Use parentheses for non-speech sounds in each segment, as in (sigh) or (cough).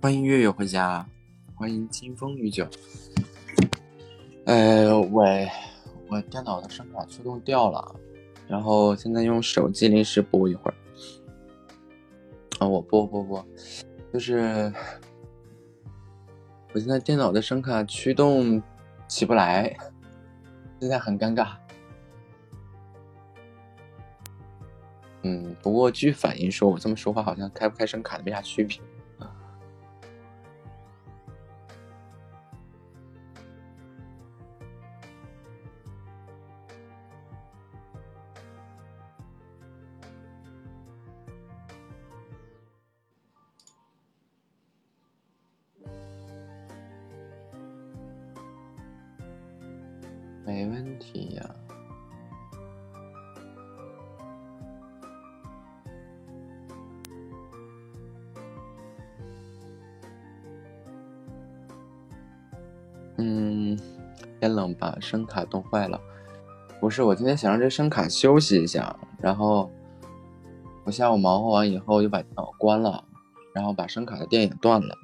欢迎月月回家，欢迎清风雨酒。呃，喂，我电脑的声卡驱动掉了，然后现在用手机临时播一会儿。啊，我播播播，就是我现在电脑的声卡驱动起不来，现在很尴尬。嗯，不过据反映说，我这么说话好像开不开声卡的没啥区别。声卡冻坏了。不是，我今天想让这声卡休息一下，然后我下午忙活完以后就把电脑关了，然后把声卡的电也断了。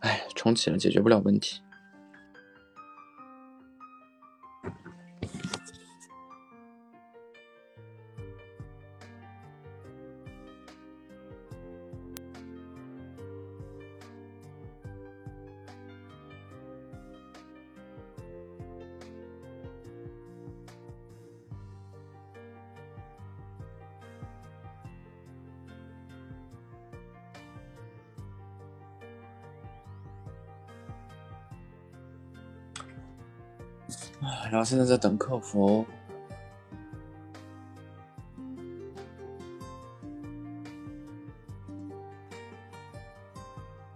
哎，重启了解决不了问题。现在在等客服。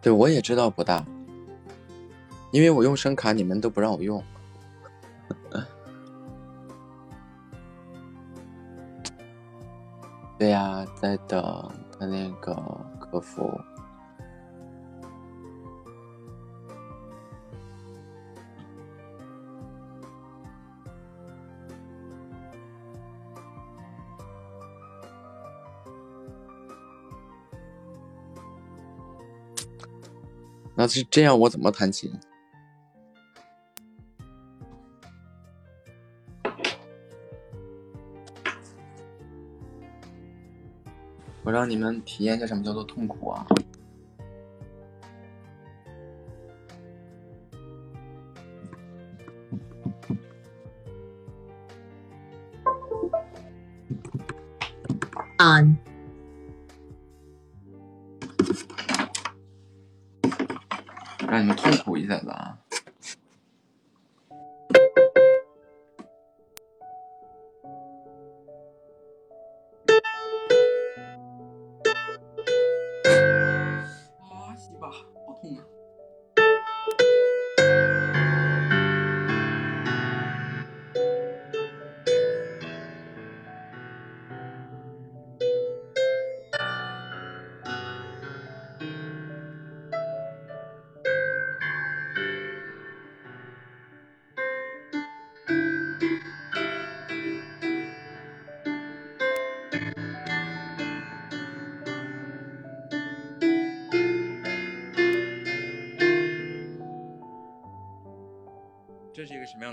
对，我也知道不大，因为我用声卡，你们都不让我用。(laughs) 对呀，在等他那个客服。那是这样，我怎么弹琴？我让你们体验一下什么叫做痛苦啊！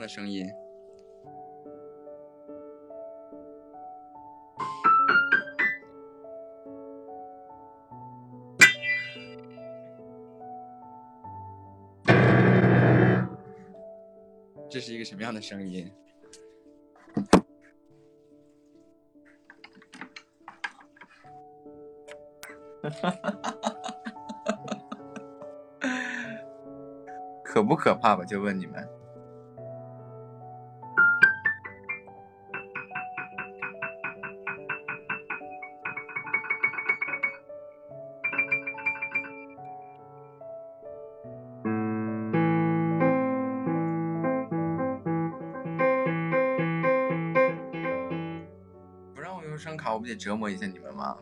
声音？这是一个什么样的声音？(laughs) 可不可怕吧？就问你们。折磨一下你们吗？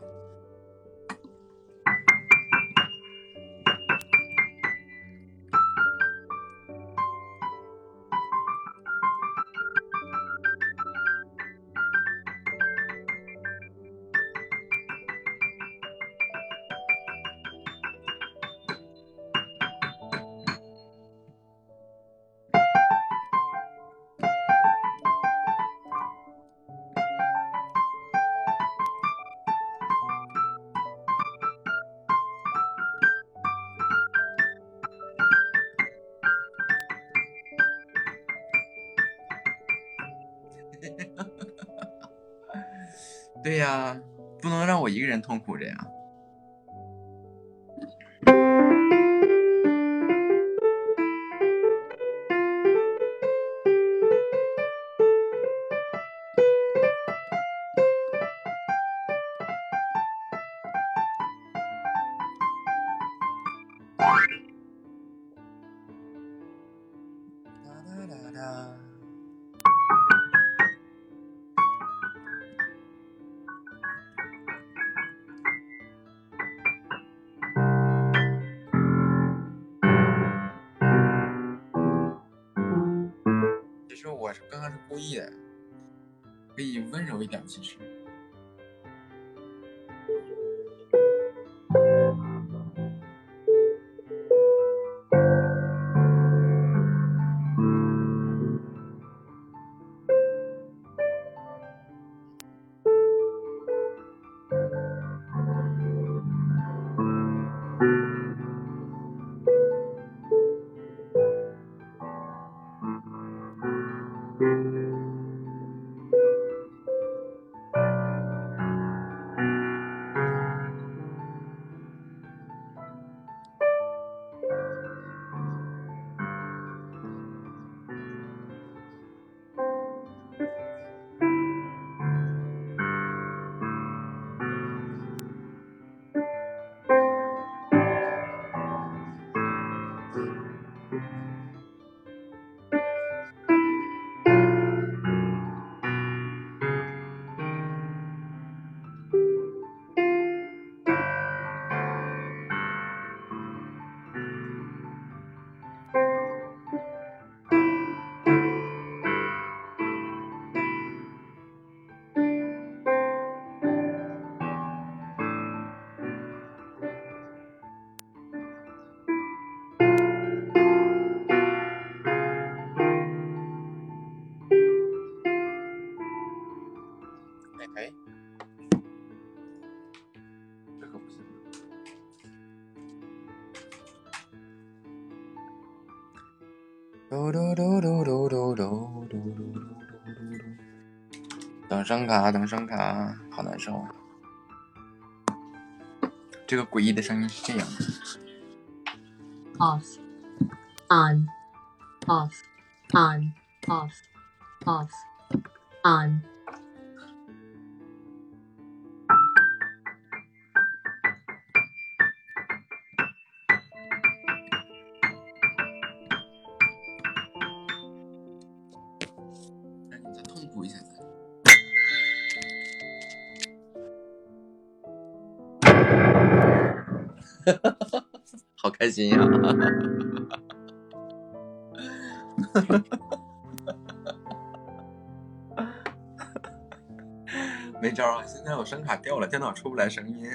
对呀，不能让我一个人痛苦着呀。声卡，等声卡，好难受啊！这个诡异的声音是这样的：off on off on off off on。开心呀！(laughs) 没招啊！现在我声卡掉了，电脑出不来声音。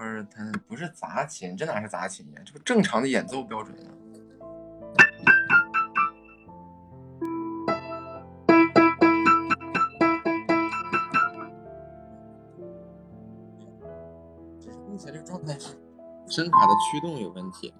会儿弹不是杂琴，这哪是杂琴呀？这不正常的演奏标准呀。只是目前这个状态是声卡的驱动有问题。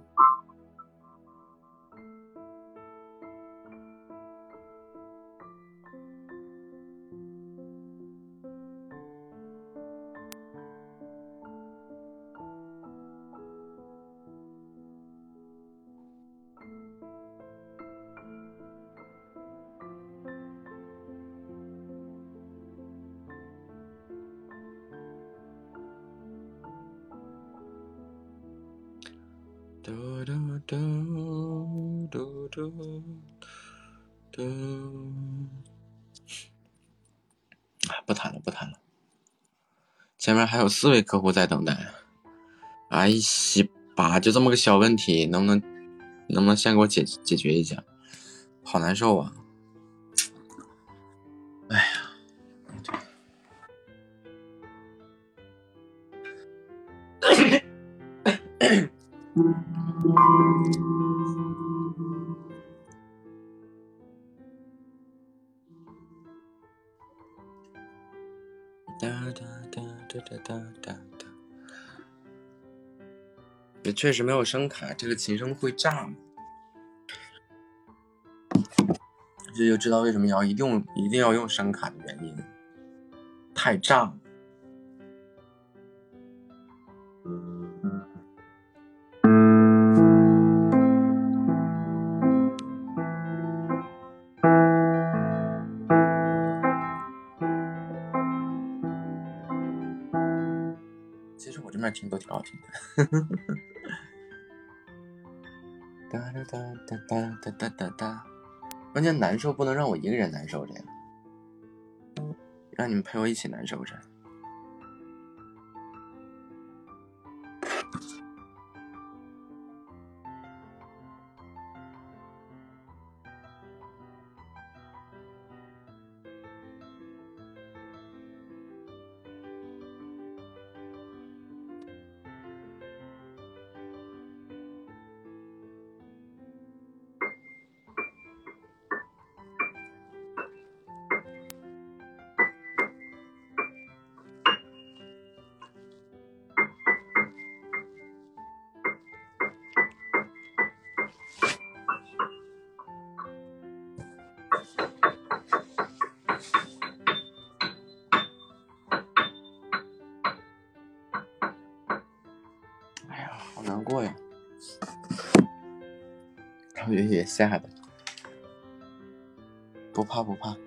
嘟嘟嘟嘟嘟嘟，不谈了，不谈了。前面还有四位客户在等待。哎西吧，就这么个小问题，能不能能不能先给我解解决一下？好难受啊！确实没有声卡，这个琴声会炸。这就知道为什么要一定一定要用声卡的原因，太炸。其实我这边听都挺好听的。(laughs) 哒哒哒哒哒哒哒哒哒，关键难受不能让我一个人难受着呀，让你们陪我一起难受着。怕不怕。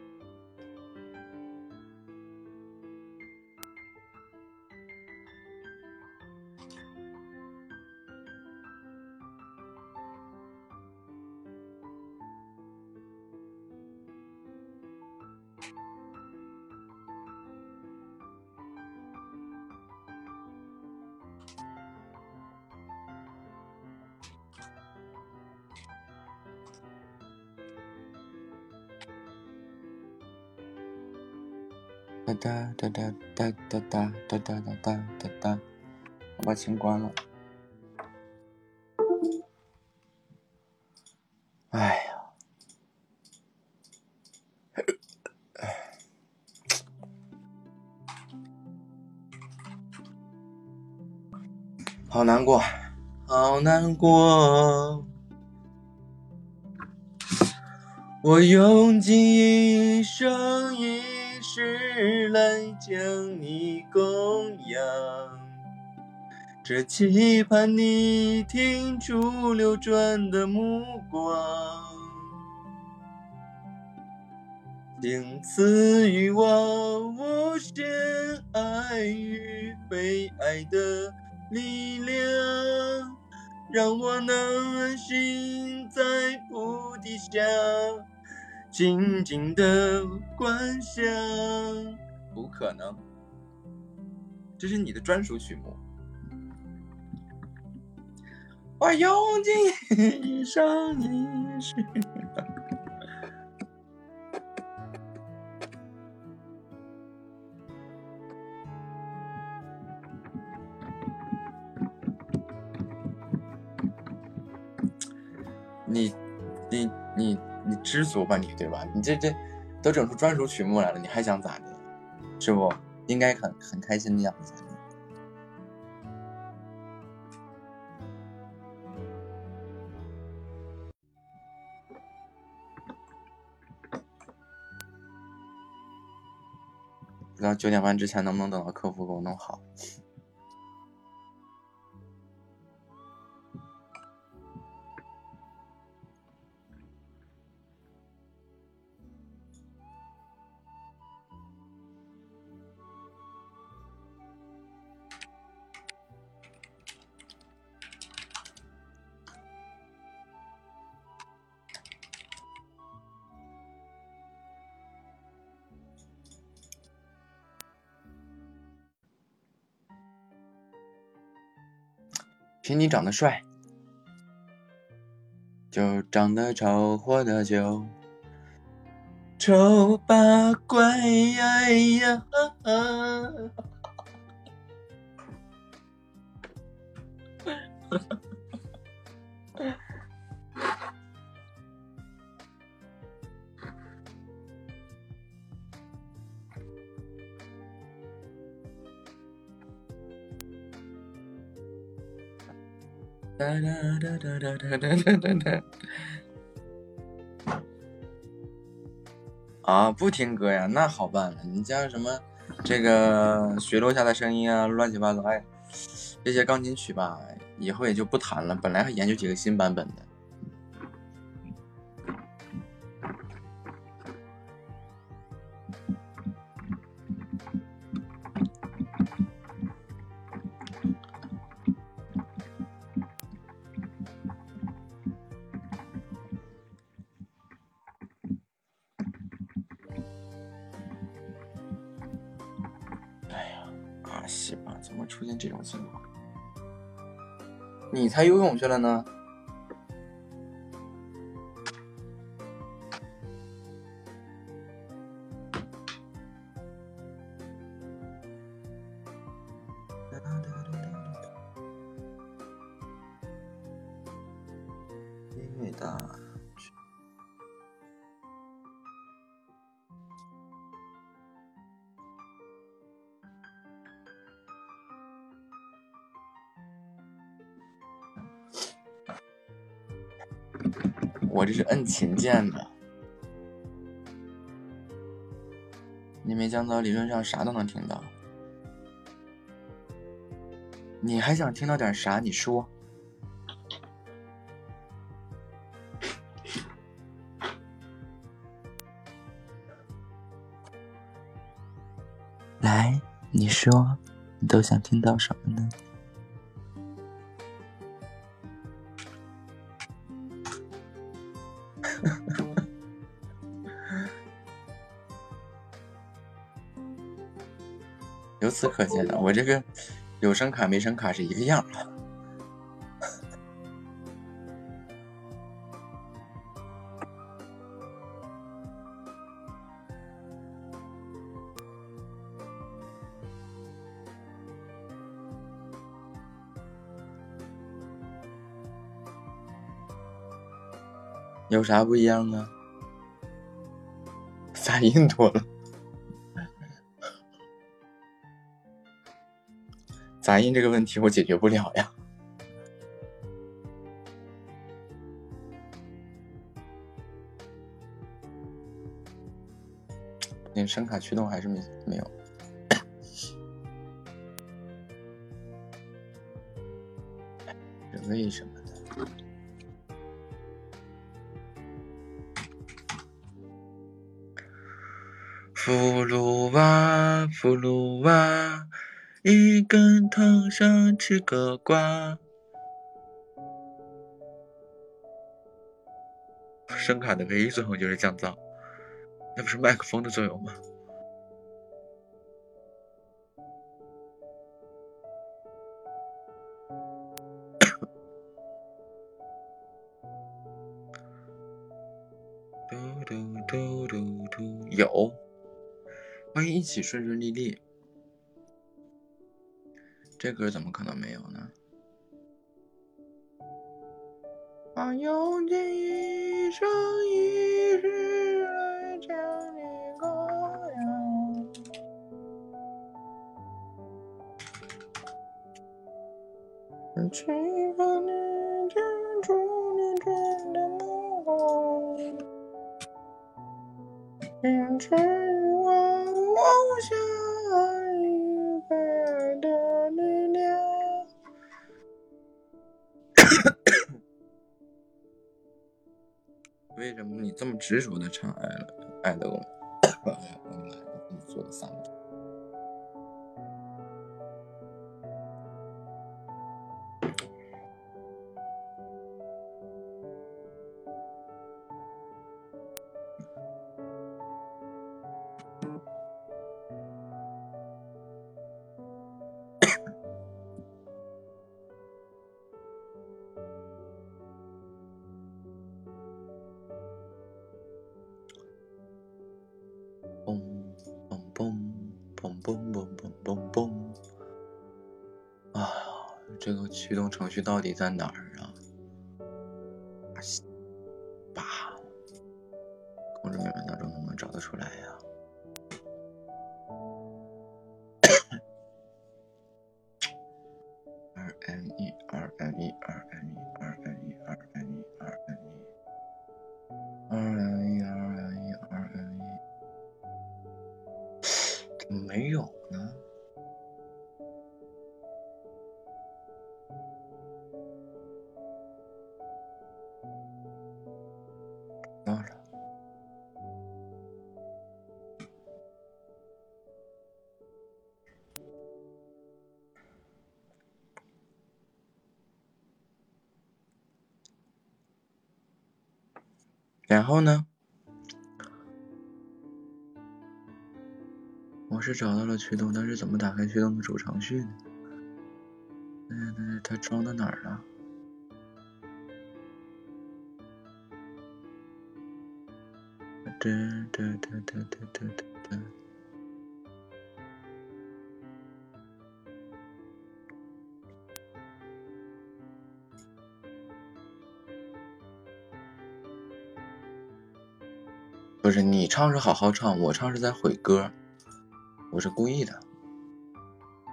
哒哒哒哒哒哒哒哒哒哒哒，我把琴关了。哎呀，好难过，好难过。我用尽一生一只期盼你停住流转的目光，请赐予我无限爱与被爱的力量，让我能安心在菩提下。静静的观想，不可能，这是你的专属曲目。我用尽一生一世。你你你你知足吧你，对吧？你这这都整出专属曲目来了，你还想咋的？是不？应该很很开心的样子。不知道九点半之前能不能等到客服给我弄好。你长得帅，就长得丑，活得久，丑八怪呀呀！哒哒哒哒哒哒哒哒。啊，不听歌呀，那好办了。你像什么这个雪落下的声音啊，乱七八糟，哎，这些钢琴曲吧，以后也就不弹了。本来还研究几个新版本的。还游泳去了呢。我这是摁琴键的，你没降噪，理论上啥都能听到。你还想听到点啥？你说。来，你说，你都想听到什么呢？由此可见，我这个有声卡没声卡是一个样。有啥不一样啊？反应多了，杂音这个问题我解决不了呀。那声卡驱动还是没没有，吃个瓜。声卡的唯一作用就是降噪，那不是麦克风的作用吗？(coughs) 嘟嘟嘟嘟嘟，有。欢迎一起顺顺利利，这歌怎么可能没有呢？啊，用尽一生一世来将你供养。去看你天出你真的目光，变成执着的唱爱了爱的我？(coughs) 我我来，我给你做个嗓子。驱动程序到底在哪儿啊？吧，公众演员当中能不能找得出来呀？二 m 一二 m 一二 m 一然后呢？我是找到了驱动，但是怎么打开驱动的主程序呢？嗯，那它装到哪儿了？哒哒哒哒哒哒哒唱是好好唱，我唱是在毁歌，我是故意的。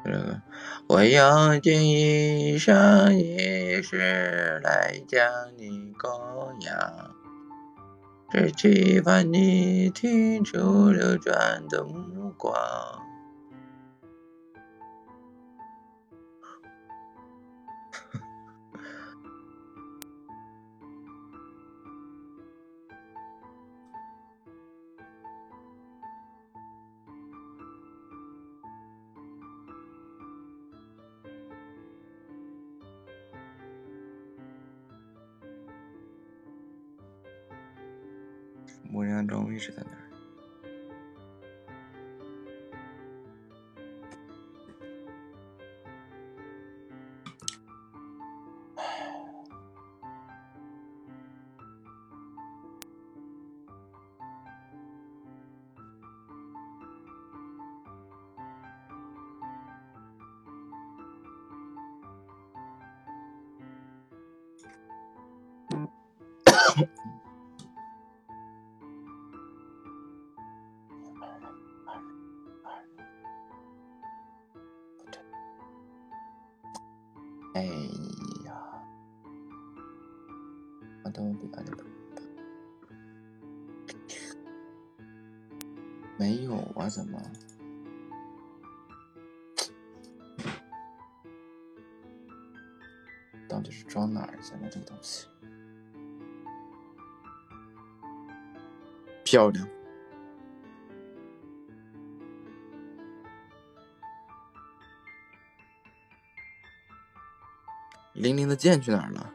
嗯我用尽一生一世来将你供养，只期盼你听出流转的目光。去了？这个东西漂亮。玲玲的剑去哪儿了？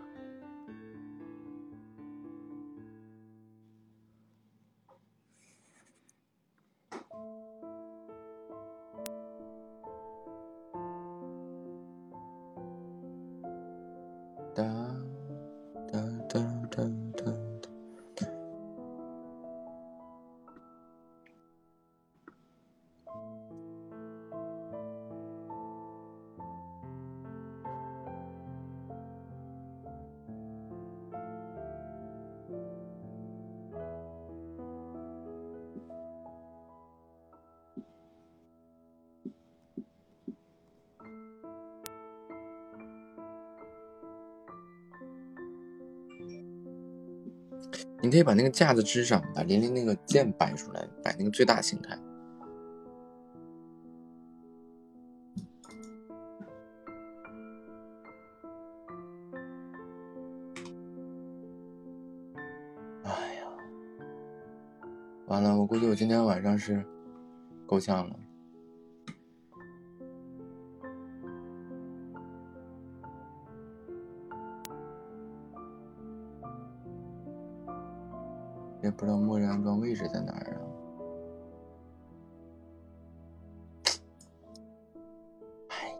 可以把那个架子支上，把琳琳那个键摆出来，摆那个最大形态。哎呀，完了！我估计我今天晚上是够呛了。不知道默认安装位置在哪儿啊！(tsk) 唉，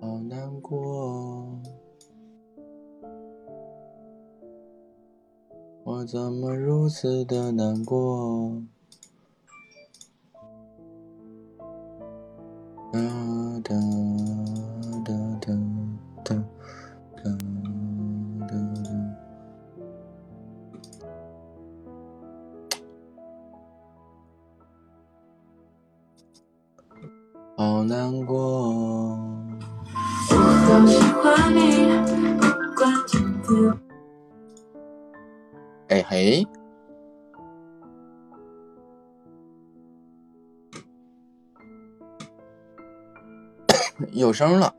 好难过，我怎么如此的难过？声了。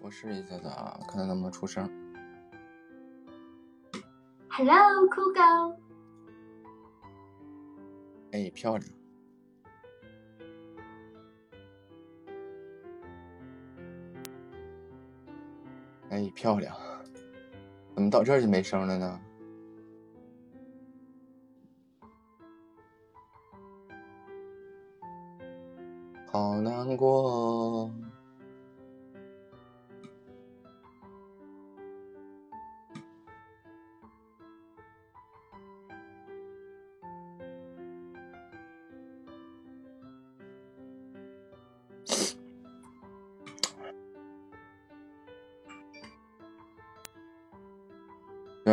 我试一下子啊，看它能不能出声。Hello，酷狗。哎，漂亮！哎，漂亮！怎么到这儿就没声了呢？好难过。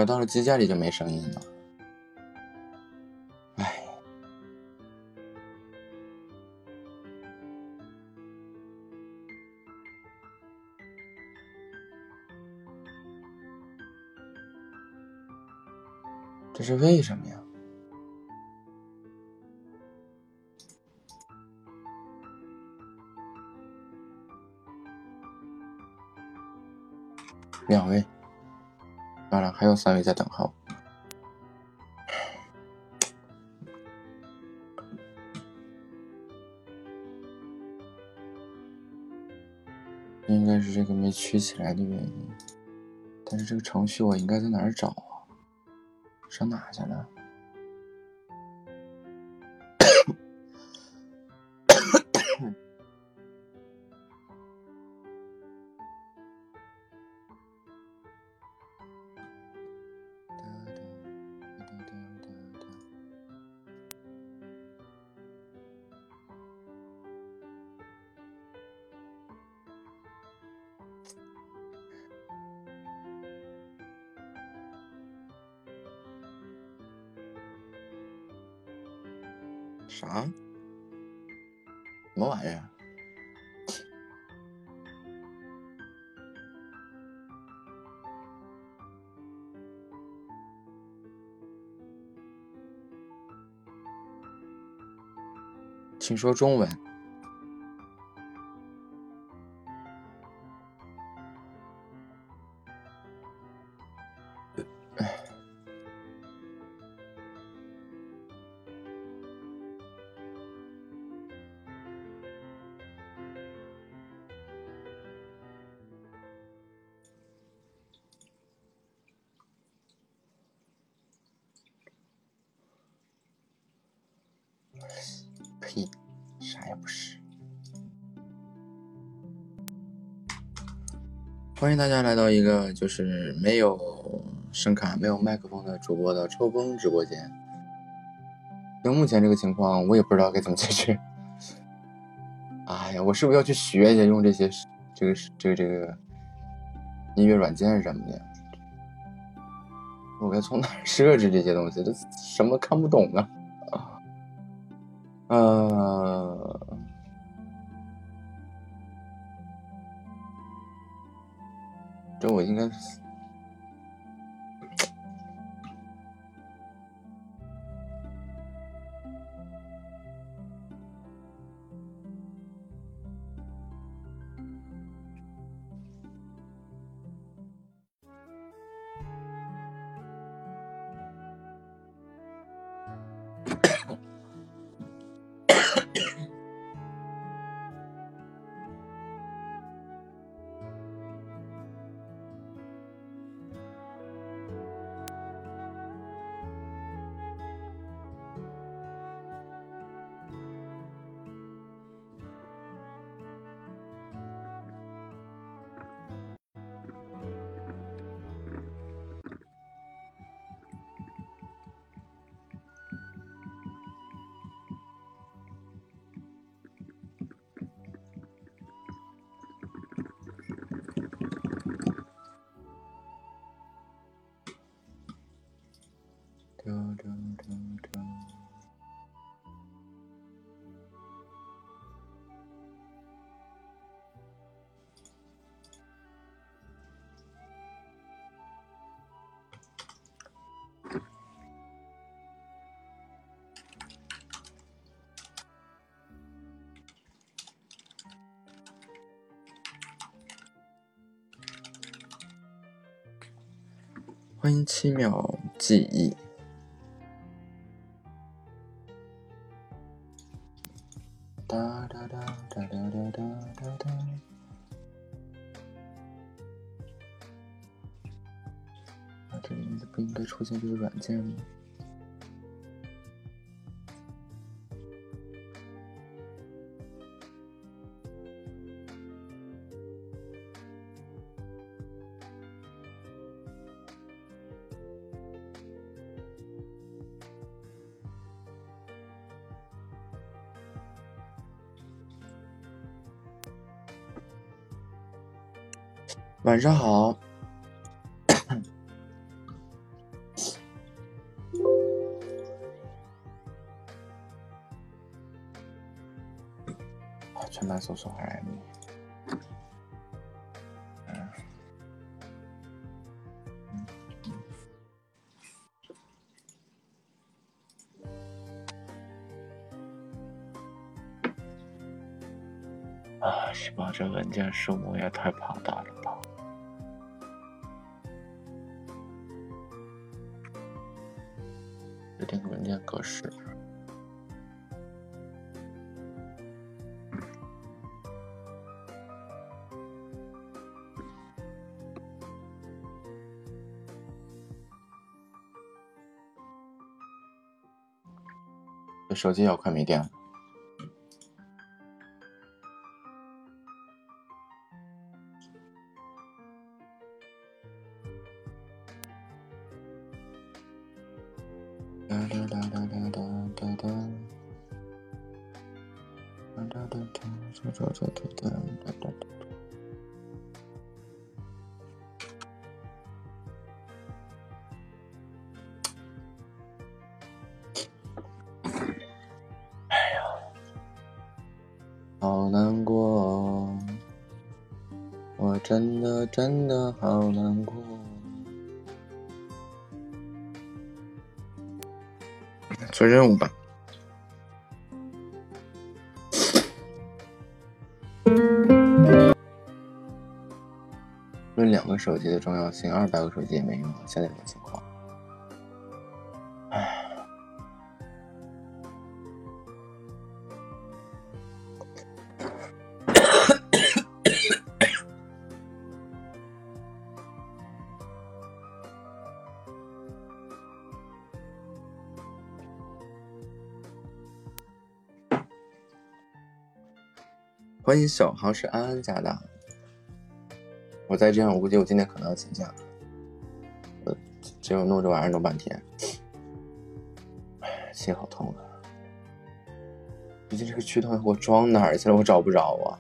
要到了机架里就没声音了。唉，这是为什么呀？两位。还有三位在等候。(sniffs) 应该是这个没取起来的原因，但是这个程序我应该在哪儿找啊？上哪去了？说中文。欢迎大家来到一个就是没有声卡、没有麦克风的主播的抽风直播间。就目前这个情况，我也不知道该怎么解决。哎呀，我是不是要去学一下用这些这个这个这个音乐软件什么的？我该从哪设置这些东西？这什么看不懂啊？七秒记忆。哒哒哒哒哒哒哒哒哒。这里不应该出现这个软件吗？晚上好。全班搜索 RM。嗯。啊，是吧？这文件数目也太庞大了手机要快没电了。手机的重要性，二百个手机也没用。现在这个情况，唉。欢迎小航是安安家的。我再这样，我估计我今天可能要请假。我只有弄这玩意儿弄半天，心好痛啊！最近这个驱动给我装哪儿去了？我找不着啊！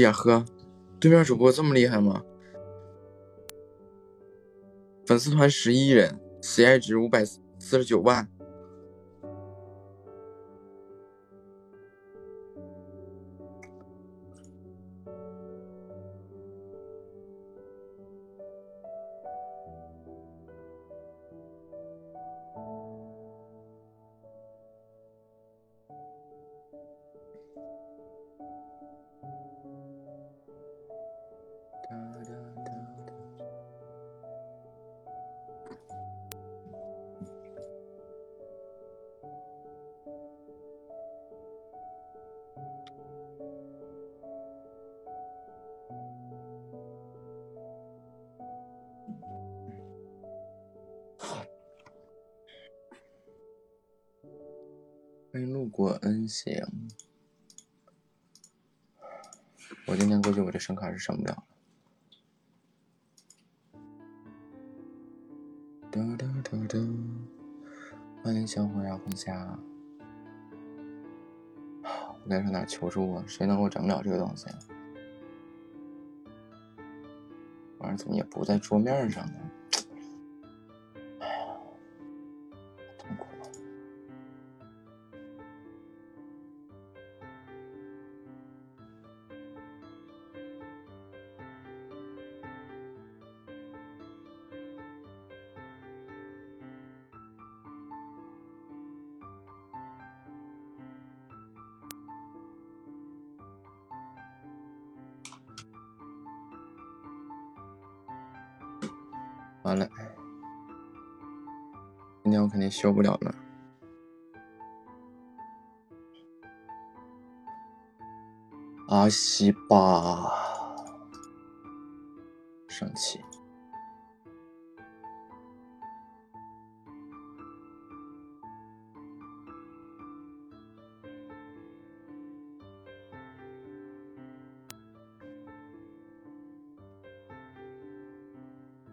呀呵，对面主播这么厉害吗？粉丝团十一人，喜爱值五百四十九万。过恩行，我今天估计我这声卡是上不了了。嘟嘟嘟嘟，欢迎小伙要回家。我该上哪求助啊？谁能给我整了这个东西？玩意儿怎么也不在桌面上呢？修不了了。阿西吧，生气。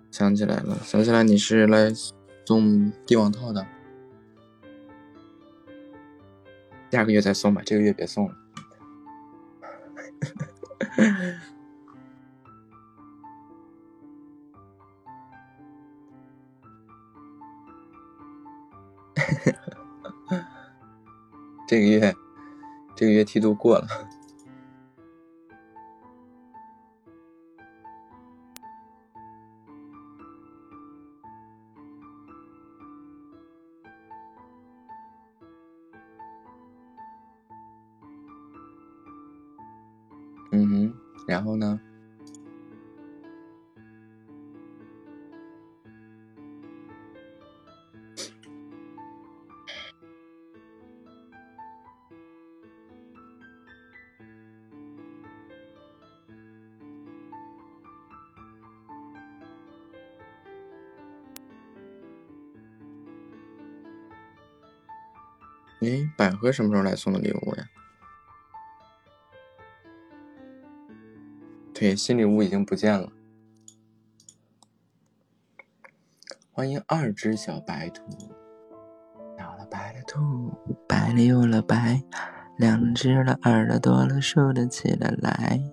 想起来了，想起来你是来送帝王套的，下个月再送吧，这个月别送了。(laughs) 这个月，这个月梯度过了。什么时候来送的礼物呀？对，新礼物已经不见了。欢迎二只小白兔，小了白了兔，白了又了白，两只了耳朵多了，竖的起了来。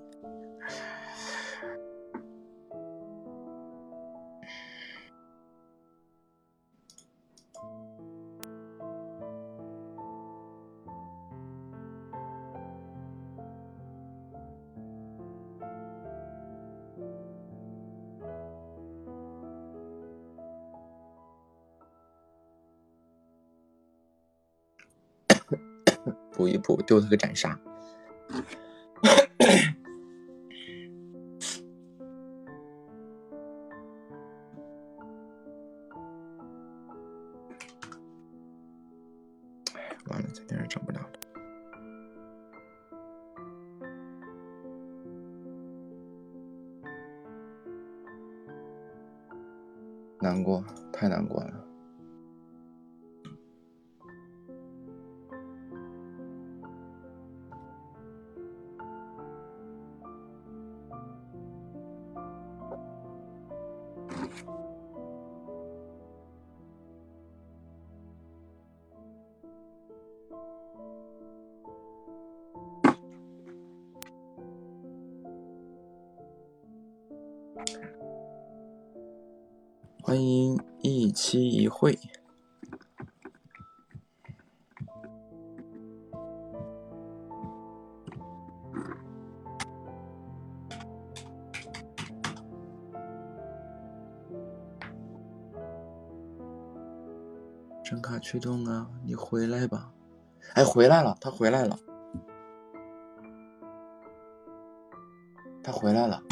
丢他个斩杀。声卡驱动啊，你回来吧！哎，回来了，他回来了，他回来了。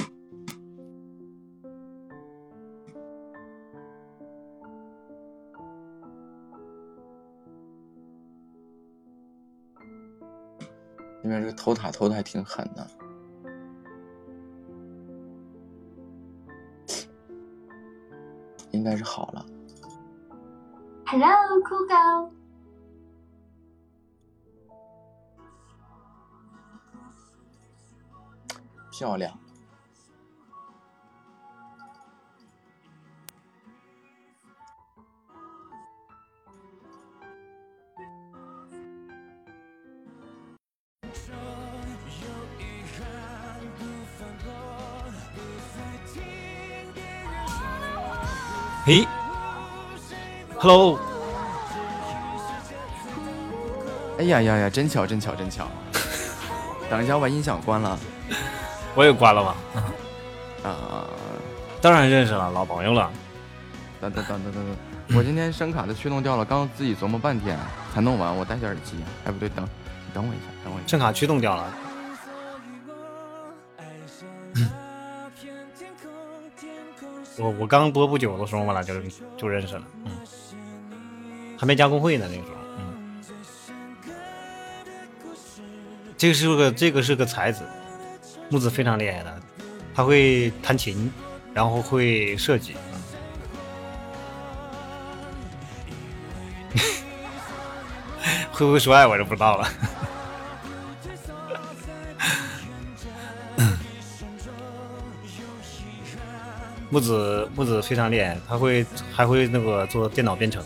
那边这个偷塔偷的还挺狠的。应该是好了。Hello，酷狗。漂亮。嘿，Hello，哎呀呀呀，真巧真巧真巧！(laughs) 等一下，我把音响关了。我也关了吧？(laughs) 啊，当然认识了，老朋友了。等等等等等等，我今天声卡的驱动掉了，刚刚自己琢磨半天才弄完，我戴下耳机。哎，不对，等，你等我一下，等我一下。声卡驱动掉了。(laughs) 我我刚播不久的时候，我俩就就认识了，嗯，还没加工会呢那个时候，嗯，这个是个这个是个才子，木子非常厉害的，他会弹琴，然后会设计，(laughs) 会不会说爱我就不知道了。(laughs) 木子木子非常厉害，他会还会那个做电脑编程，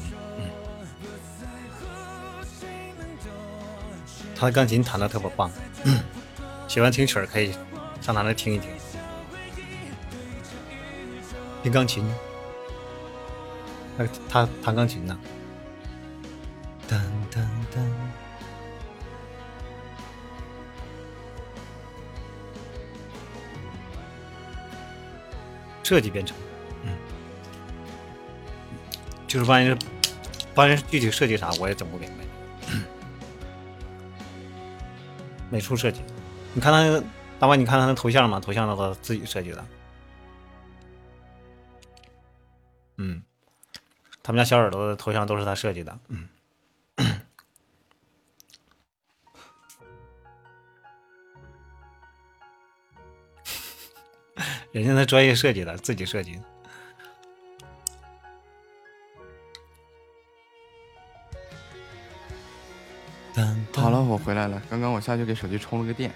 他的钢琴弹的特别棒，(clears throat) 喜欢听曲儿可以上他那听一听，听钢琴，他他弹钢琴呢，噔噔噔。设计编程，嗯，就是万一，万一具体设计啥我也整不明白。美术设计，你看他大王，你看他那头像吗？头像都是自己设计的。嗯，他们家小耳朵的头像都是他设计的。嗯，(laughs) 人家那专业设计的，自己设计。好了，我回来了。刚刚我下去给手机充了个电，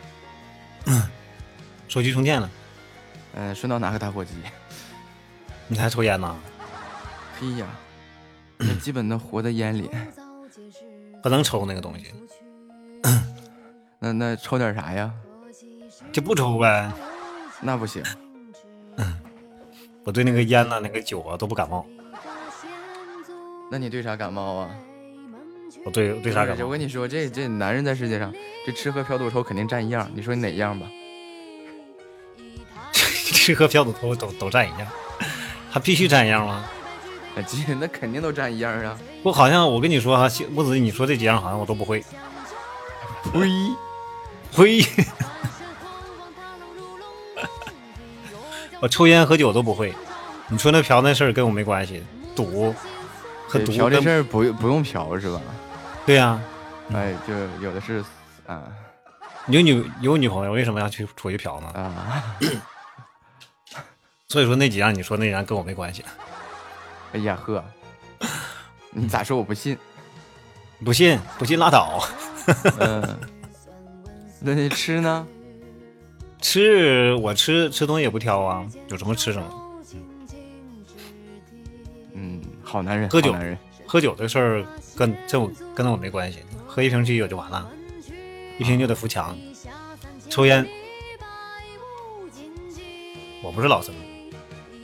手机充电了，嗯、顺道拿个打火机。你还抽烟呢？嘿呀，那基本都活在烟里。不能抽那个东西，(coughs) 那那抽点啥呀？就不抽呗。那不行，我对那个烟呐、那个酒啊都不感冒。那你对啥感冒啊？我对对啥感冒？我跟你说，这这男人在世界上，这吃喝嫖赌抽肯定占一样。你说你哪一样吧？(laughs) 吃喝嫖赌抽都都占一样，还必须占一样吗？那肯定都占一样啊。我好像我跟你说哈，木子你说这几样好像我都不会。(laughs) 呸！会，我抽烟喝酒都不会。你说那嫖那事儿跟我没关系，赌和赌这事儿不用不用嫖是吧？对呀、哎，就有的是啊你有女有女朋友，为什么要去出去嫖呢？啊！(coughs) 所以说那几样你说那几样跟我没关系。哎呀呵，你咋说我不信？不信不信拉倒。嗯，那你吃呢？吃我吃吃东西也不挑啊，有什么吃什么。嗯，好男人，喝酒男人。喝酒这事儿跟这我跟我没关系，喝一瓶啤酒就完了，一瓶就得扶墙。抽烟，我不是老生，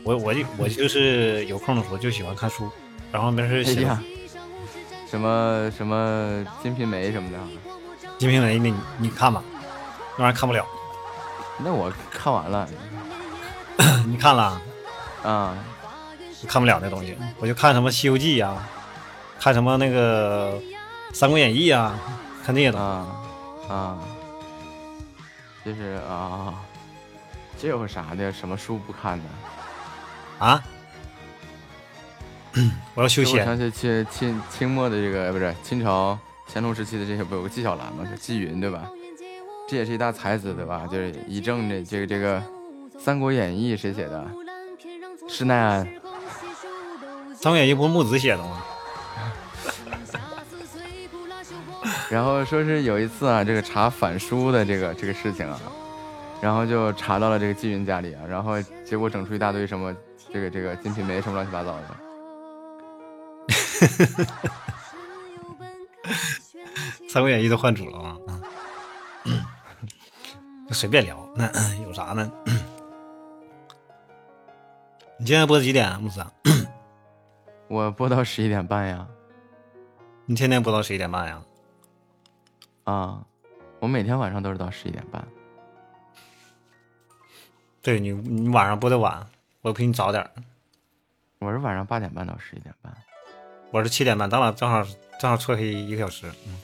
我我就我就是有空的时候就喜欢看书，然后没事哎写呀，什么什么《金瓶梅》什么的，《金瓶梅》，那你你看吧，那玩意儿看不了，那我看完了。(coughs) 你看了？啊。我看不了那东西，我就看什么《西游记》呀，看什么那个《三国演义》啊，看这些东西。啊啊，就是啊，这有啥的？什么书不看呢？啊，(clears throat) 我要修仙。这我想起清清清末的这个不是清朝乾隆时期的这些，不有个纪晓岚吗？纪云对吧？这也是一大才子对吧？就是以正的这个这个《三国演义》谁写的？施耐庵。《三国演义》不是木子写的吗？然后说是有一次啊，这个查反书的这个这个事情啊，然后就查到了这个季云家里啊，然后结果整出一大堆什么这个这个《金瓶梅》什么乱七八糟的。《三国演义》都换主了吗？嗯，就随便聊，那有啥呢？你今天播几点啊，木子？我播到十一点半呀，你天天播到十一点半呀？啊，我每天晚上都是到十一点半。对你，你晚上播的晚，我比你早点儿。我是晚上八点半到十一点半。我是七点半，咱俩正好正好错开一个小时。嗯，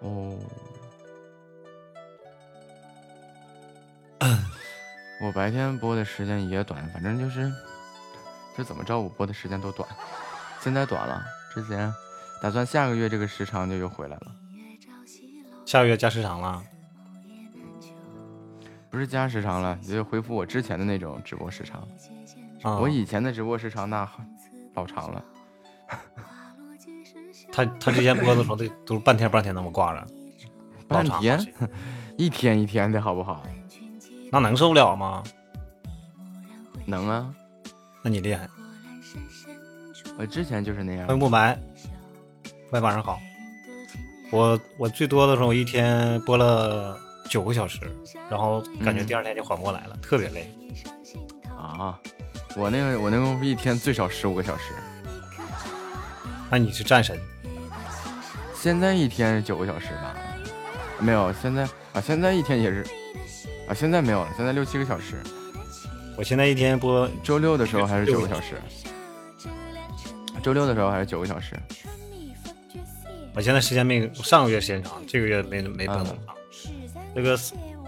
哦，(clears throat) 我白天播的时间也短，反正就是，就怎么着我播的时间都短。现在短了，之前打算下个月这个时长就又回来了，下个月加时长了。不是加时长了，就恢复我之前的那种直播时长。啊、我以前的直播时长那老长了，(laughs) 他他之前播的时候都都是半天半天那么挂着，老半天长，(laughs) 一天一天的好不好？那能受不了吗？能啊，那你厉害。我之前就是那样欢迎。慕白，喂，晚上好。我我最多的时候一天播了九个小时，然后感觉嗯第二天就缓不过来了，特别累。啊，我那个我那个一天最少十五个小时，那你是战神，现在一天是九个小时吧？没有，现在啊，现在一天也是啊，现在没有了，现在六七个小时。我现在一天播周六的时候还是九个小时，周六的时候还是九个小时。我现在时间没上个月时间长，这个月没没播那么长。这个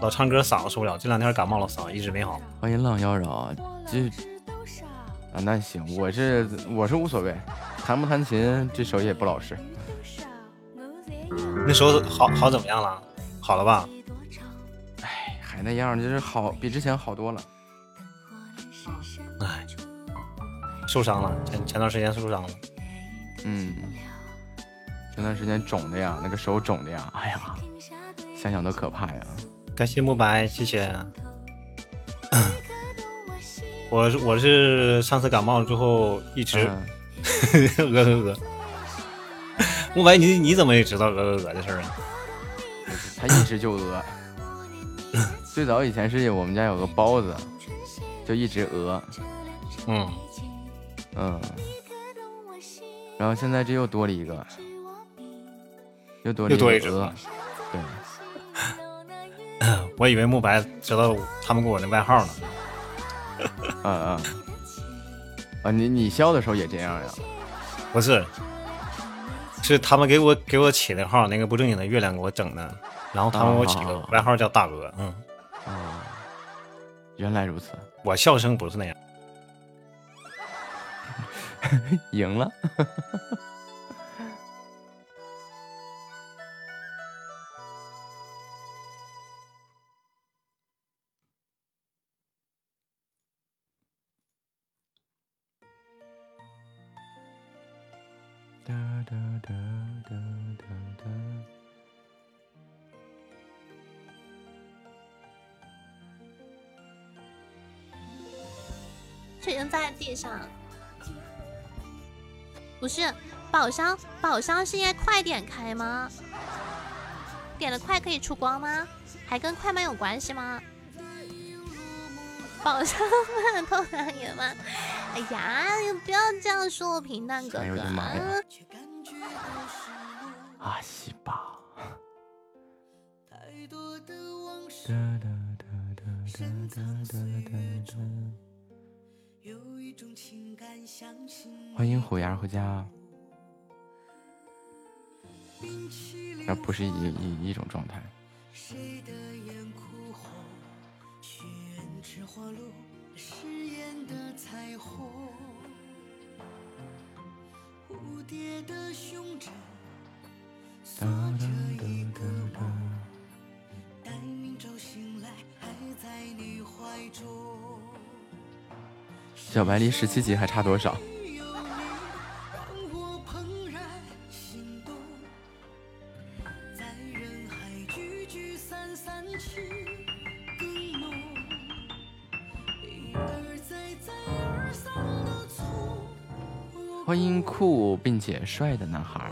老唱歌嗓子受不了，这两天感冒了，嗓子一直没好。欢迎浪妖娆，这啊那行，我这我是无所谓，弹不弹琴这手也不老实。那时候好好怎么样了？好了吧？哎，还那样，就是好，比之前好多了。哎，受伤了，前前段时间受伤了。嗯，前段时间肿的呀，那个手肿的呀，哎呀，想想都可怕呀。感谢慕白，谢谢。我是我是上次感冒了之后一直呃呃呃。慕白，你你怎么也知道鹅鹅鹅的事儿啊？他一直就鹅。最早以前是我们家有个包子，就一直鹅。嗯嗯。然后现在这又多了一个，又多了又多一只鹅。对。(coughs) 我以为慕白知道他们给我那外号呢。嗯嗯。啊，你你笑的时候也这样呀？不是，是他们给我给我起的号，那个不正经的月亮给我整的，然后他们给我起个外号叫大鹅。嗯。哦，原来如此。我笑声不是那样。(laughs) 赢了。哒哒哒哒哒哒。却扔在地上。不是宝箱，宝箱是应该快点开吗？点的快可以出光吗？还跟快慢有关系吗？宝箱不能偷拿野吗？哎呀，你不要这样说我平淡哥哥。阿西吧。哒哒哒哒哒哒哒哒哒。欢迎虎牙回家。那不是一一一种状态。蝴蝶的胸针，锁了一个梦，待明朝醒来，还在你怀中。小白离十七级还差多少？酷并且帅的男孩。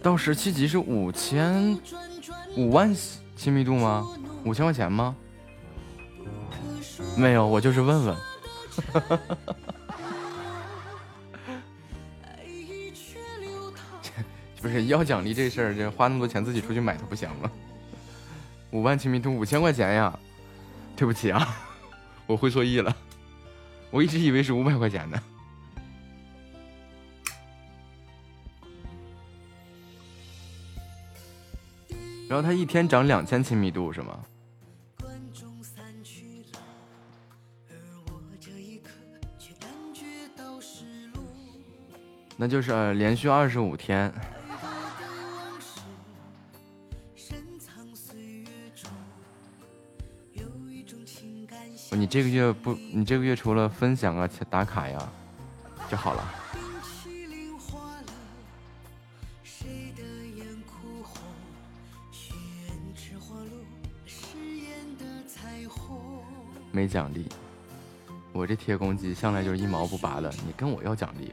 到十七级是五千五万亲密度吗？五千块钱吗？没有，我就是问问。(laughs) 不是要奖励这事儿，这花那么多钱自己出去买它不香吗？五万亲密度，五千块钱呀！对不起啊，(laughs) 我会错意了，我一直以为是五百块钱呢。然后他一天涨两千亲密度是吗？那就是连续二十五天。你这个月不，你这个月除了分享啊、打卡呀，就好了。没奖励，我这铁公鸡向来就是一毛不拔的，你跟我要奖励，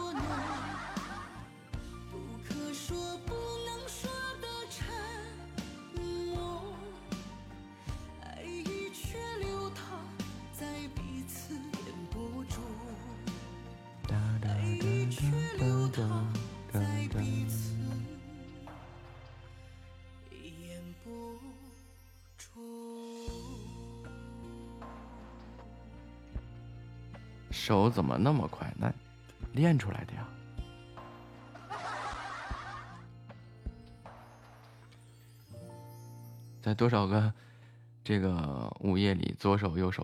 那么快？那练出来的呀？在多少个这个午夜里，左手右手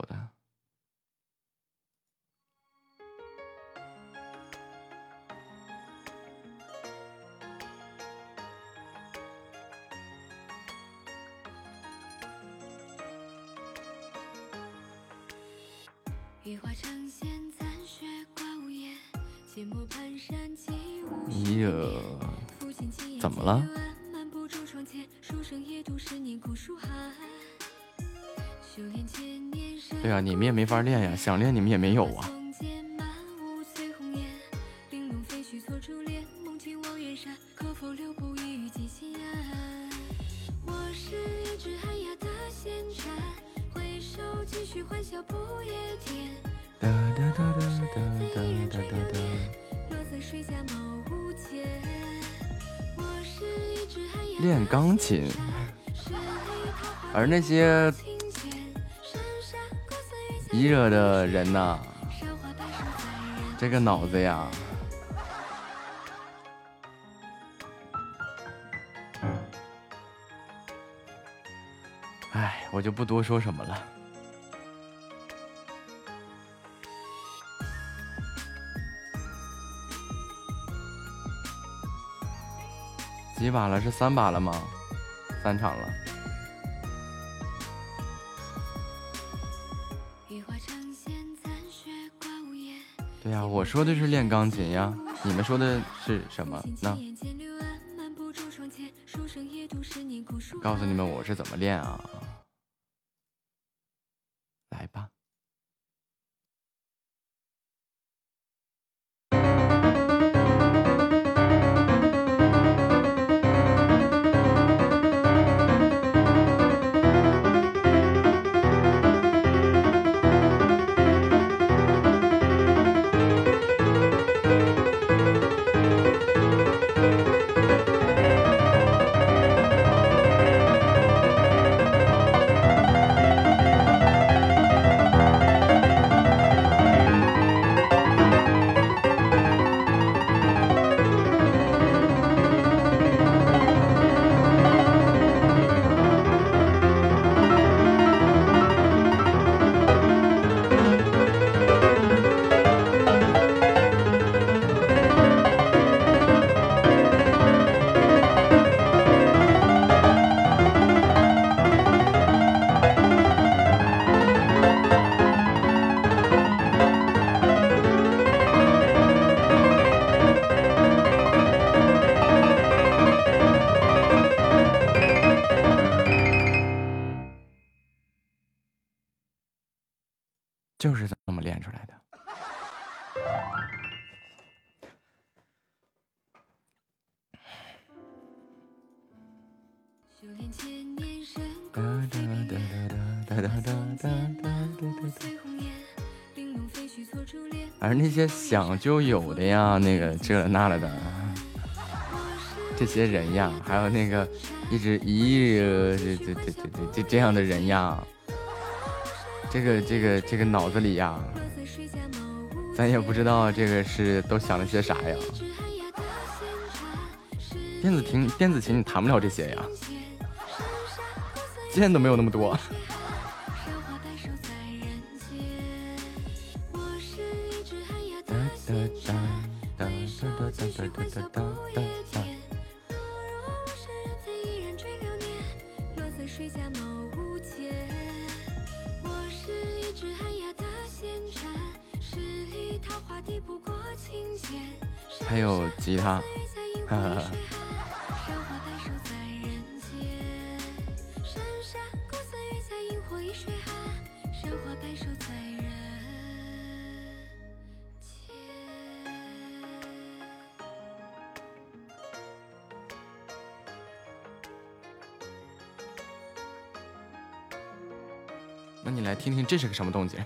你们也没法练呀，想练你们也没有啊。练钢琴，而那些你惹的人呐，这个脑子呀，哎，我就不多说什么了。几把了？是三把了吗？三场了。说的是练钢琴呀，你们说的是什么呢？告诉你们我是怎么练啊。哒哒哒哒哒哒哒哒哒哒翠红颜，玲珑飞絮错珠帘。而那些想就有的呀，那个这那了的，这些人呀，还有那个一直咦，这这这这这这这样的人呀，这个这个这个脑子里呀，咱也不知道这个是都想了些啥呀。电子琴电子琴你弹不了这些呀，现在都没有那么多。是个什么动静？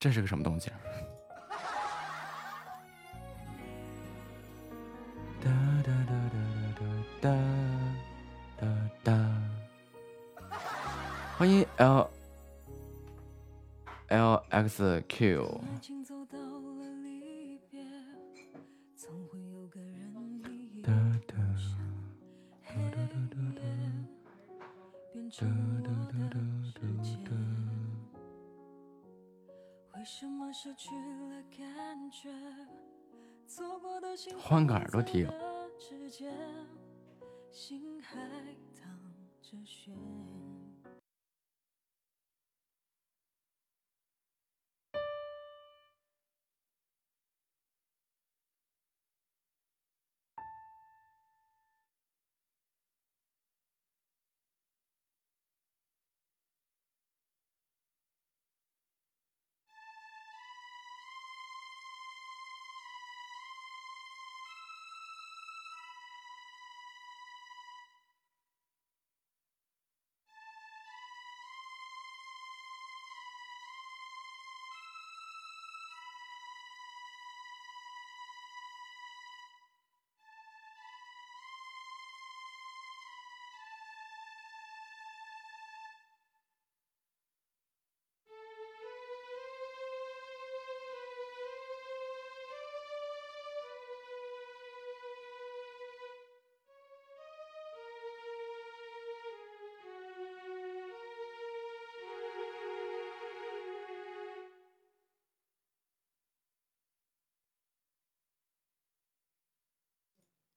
这是个什么东西、啊？哒哒哒哒哒哒哒哒！欢迎 L L X Q。失去了感觉错个耳间心还着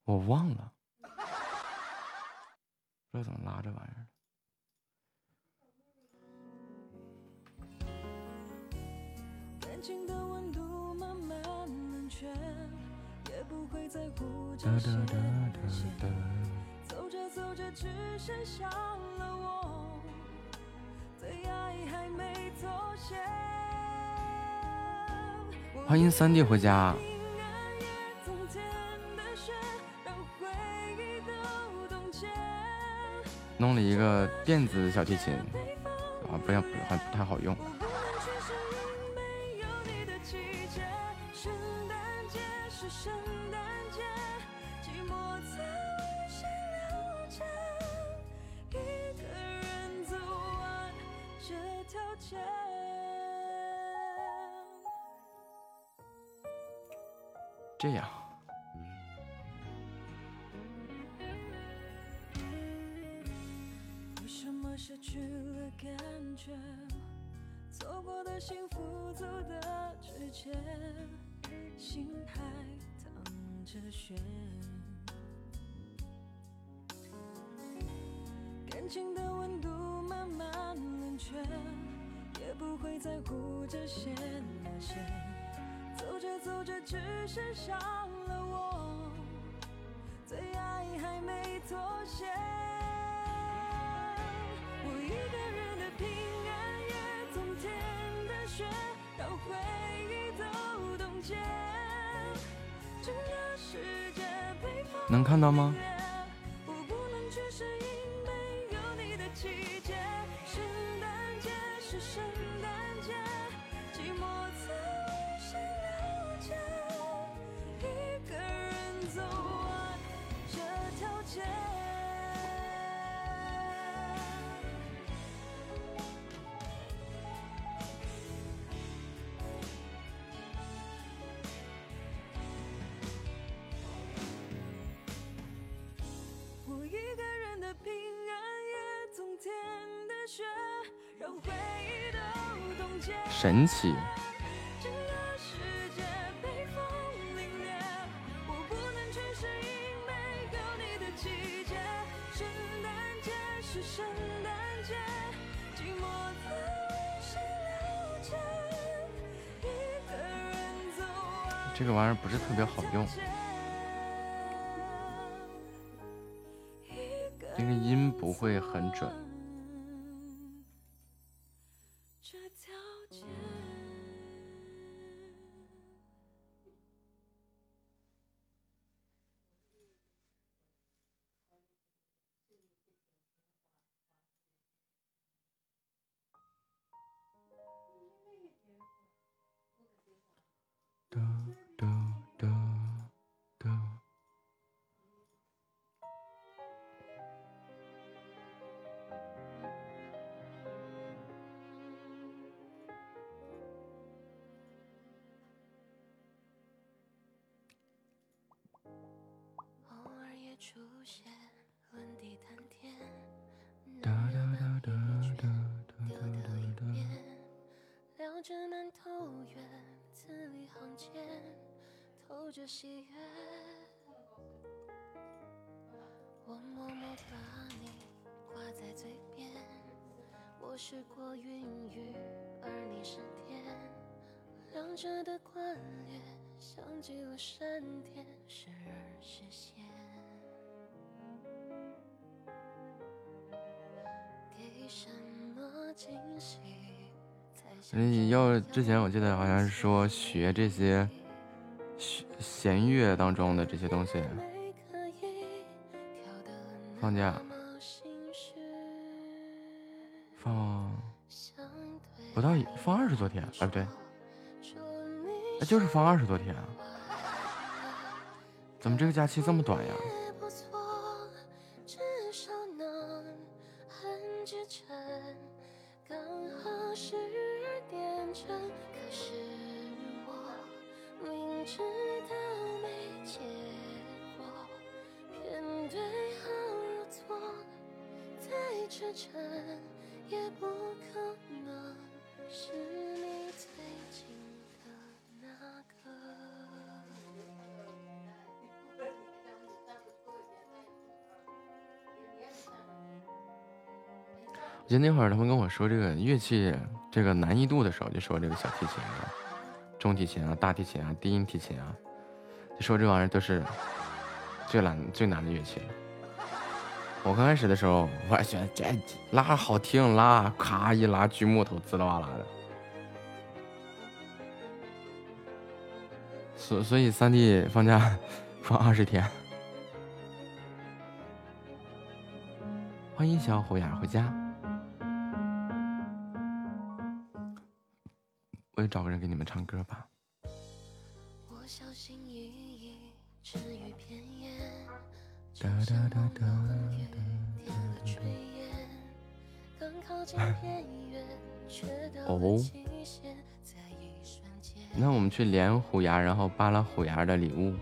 我忘了。不知道怎么拉这玩意儿。感情的温度慢慢冷却也不会在乎这些走着走着只剩下了我爱还没走欢迎三弟回家弄了一个电子小提琴，啊，不像不太好用。对爱还没妥协，我一个人的平安夜，冬天的雪，让回忆都冻结，整个世界被，能看到吗？我不能有你的季节，圣诞节是圣诞节，寂寞，一个人走。条街。我一个人的平安夜，冬天的雪，让回忆都冻结。神奇。这个玩意儿不是特别好用，那个音不会很准。间透着喜悦，我默默把你挂在嘴边。我试过云雨，而你是天，两者的关联像极了闪电，时而实现。给什么惊喜？你要之前我记得好像是说学这些弦弦乐当中的这些东西，放假放不到放二十多天，哎不对，那就是放二十多天啊！怎么这个假期这么短呀？就那会儿，他们跟我说这个乐器这个难易度的时候，就说这个小提琴啊、中提琴啊、大提琴啊、低音提琴啊，就说这玩意儿都是最难最难的乐器了。我刚开始的时候，我还觉得这拉好听，拉咔一拉锯木头滋啦哇啦的。所所以三弟放假 (laughs) 放二十天。欢迎小虎牙回家。找个人给你们唱歌吧。哦，那我们去连虎牙，然后扒拉虎牙的礼物。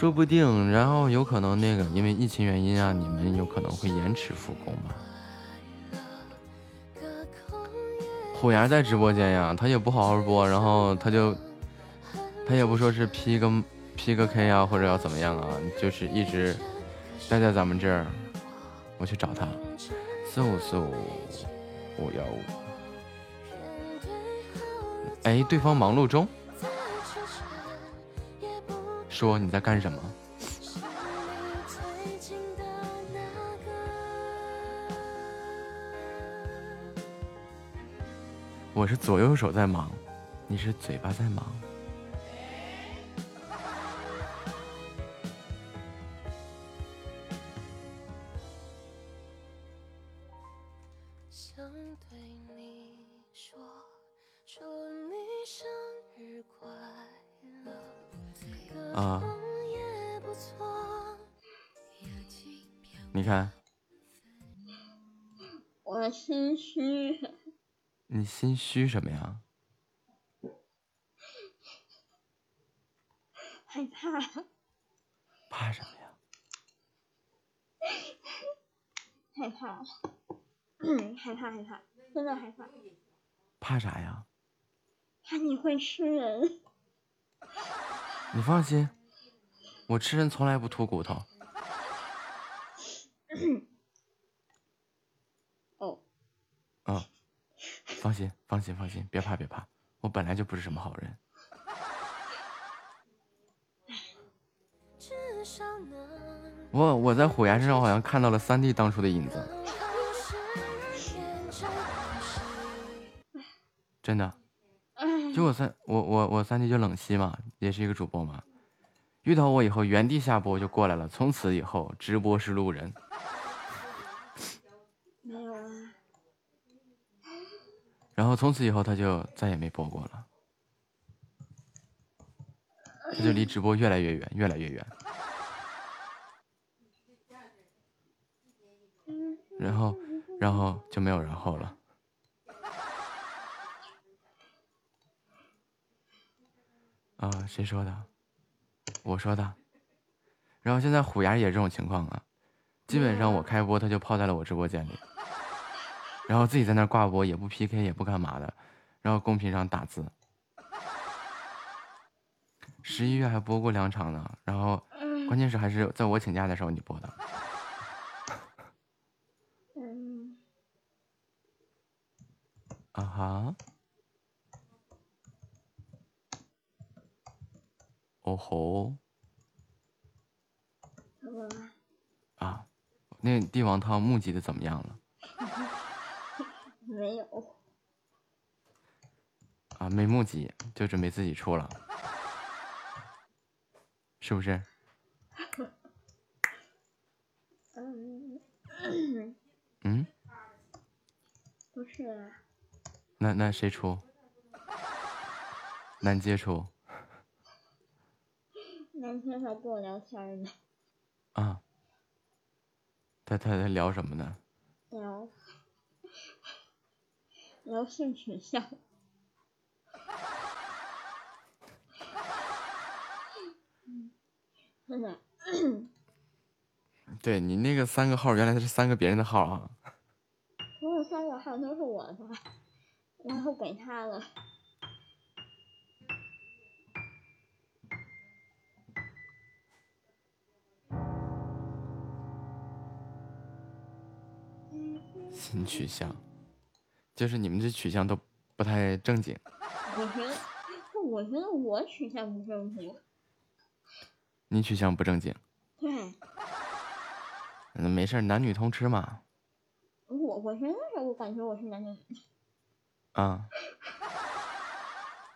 说不定，然后有可能那个因为疫情原因啊，你们有可能会延迟复工吧。虎牙在直播间呀，他也不好好播，然后他就他也不说是 P 个 P 个 K 啊，或者要怎么样啊，就是一直待在咱们这儿。我去找他。四五四五五幺五，哎，对方忙碌中，说你在干什么？我是左右手在忙，你是嘴巴在忙。你心虚什么呀？害怕，怕什么呀？害怕，嗯，害怕害怕，真的害怕，怕啥呀？怕你会吃人。你放心，我吃人从来不吐骨头。(laughs) 哦，嗯，放心，放心，放心，别怕，别怕，我本来就不是什么好人。我我在虎牙身上好像看到了三弟当初的影子，真的。哎，就我三我我我三弟就冷西嘛，也是一个主播嘛，遇到我以后原地下播就过来了，从此以后直播是路人。没有啊，然后从此以后他就再也没播过了，他就离直播越来越远，越来越远。然后，然后就没有然后了。啊，谁说的？我说的。然后现在虎牙也这种情况啊，基本上我开播他就泡在了我直播间里。然后自己在那儿挂播，也不 PK，也不干嘛的，然后公屏上打字。十一月还播过两场呢，然后关键是还是在我请假的时候你播的。嗯，啊哈，哦吼？啊，那帝王套募集的怎么样了？(laughs) 没有，啊，没募集就准备自己出了，是不是？嗯，嗯，不是啊，那那谁出？南街出那天还跟我聊天呢，啊？他他在聊什么呢？聊聊性取向，真的，对你那个三个号，原来是三个别人的号啊。所有三个号都是我的，然后给他了。新取向，就是你们这取向都不太正经。我觉得，我觉得我取向不正经。你取向不正经，对，嗯，没事儿，男女通吃嘛。我我觉得我感觉我是男的。啊，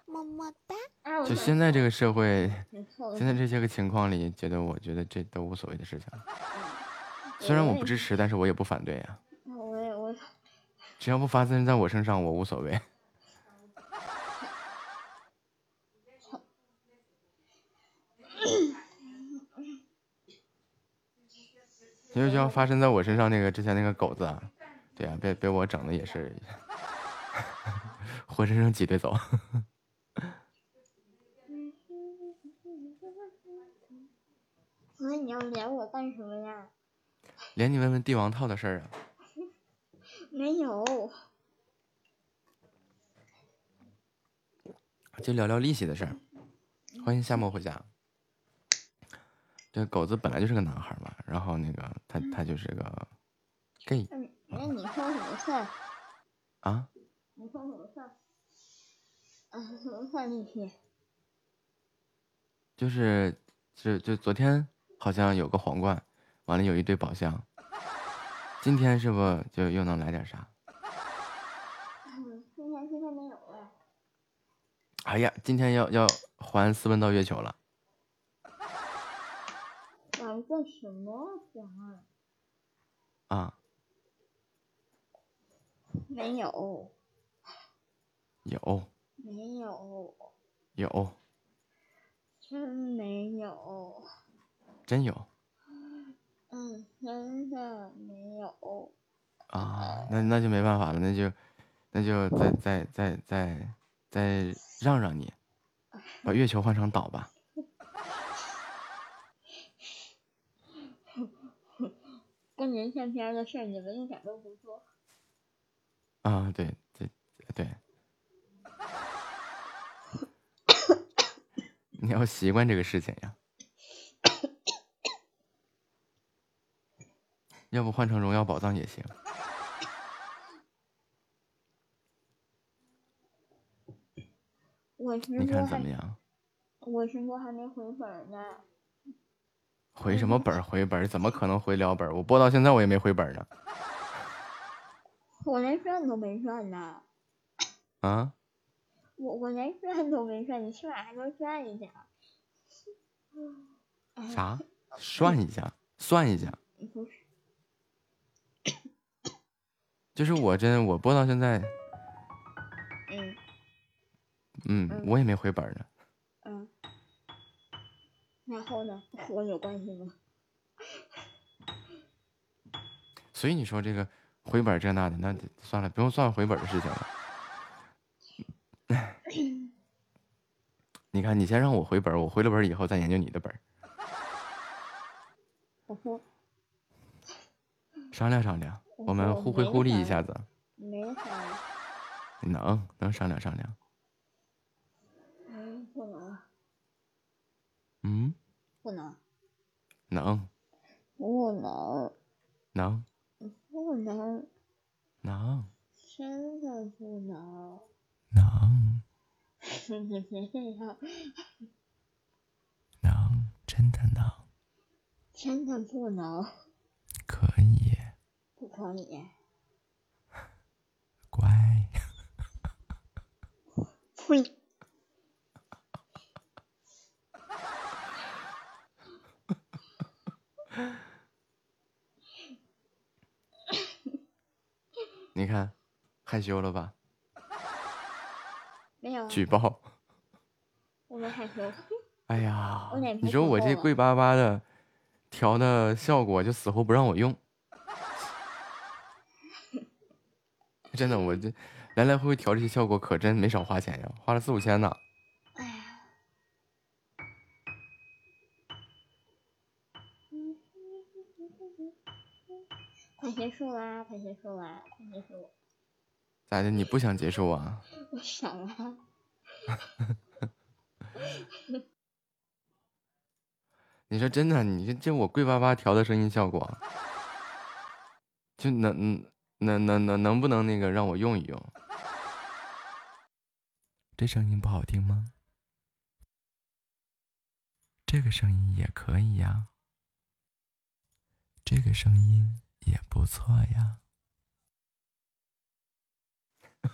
么么哒。就现在这个社会，现在这些个情况里，觉得我觉得这都无所谓的事情。虽然我不支持，但是我也不反对呀、只要不发生在我身上，我无所谓。因 (laughs) 为就要发生在我身上那个之前那个狗子啊，对啊，被被我整的也是 (laughs) 活生生挤兑走。(laughs) 那你要连我干什么呀？连你问问帝王套的事儿啊，没有，就聊聊利息的事儿。欢迎夏末回家。这狗子本来就是个男孩嘛，然后那个他他就是个 gay 那你说什么事儿？啊，你说什么算？啊，什么算利息？就是就就昨天好像有个皇冠，完了有一堆宝箱，今天是不就又能来点啥？嗯，今天没有了。哎呀，今天要要还私奔到月球了玩个什么？啊！没有，有没有，有，真没有。真有。嗯，真的没有。啊，那那就没办法了，那就那就再再再再再让让你，把月球换成岛吧。跟人相片的事儿，你们一点都不做。啊，对对对，你要习惯这个事情呀。要不换成荣耀宝藏也行。我直你看怎么样？我直播还没回本呢。回什么本？回本？怎么可能回了本？我播到现在我也没回本呢。我连赚都没赚呢。啊？我我连赚都没赚，你起码还能赚一下。哎啥？算一下，算一下。不是，就是我真我播到现在，嗯嗯，嗯我也没回本儿呢。嗯。然后呢？和我有关系吗？(laughs) 所以你说这个回本这那的，那算了，不用算回本的事情了。(coughs) 你看，你先让我回本，我回了本以后再研究你的本儿，我说商量商量，我我们互惠互利一下子。没啥，能能商量商量。嗯，不能，嗯，不能，能。不能，能。不能，能。真的不能。能。你别这样，能，真的能，真的不能，可以，不可你，乖。呸！你看，害羞了吧？没有，举报。我没害羞。哎呀你说我这贵巴巴的调的效果，就死活不让我用。(laughs) 真的，我这来来回回调这些效果，可真没少花钱呀，花了四五千呢。哎呀，(laughs) 快结束啦！快结束啦！快结束！咋的？你不想结束啊？(laughs) 我想啊，你说真的，你这这我贵巴巴调的声音效果，就能嗯能能能能不能那个让我用一用？这声音不好听吗？这个声音也可以呀，这个声音也不错呀。(laughs)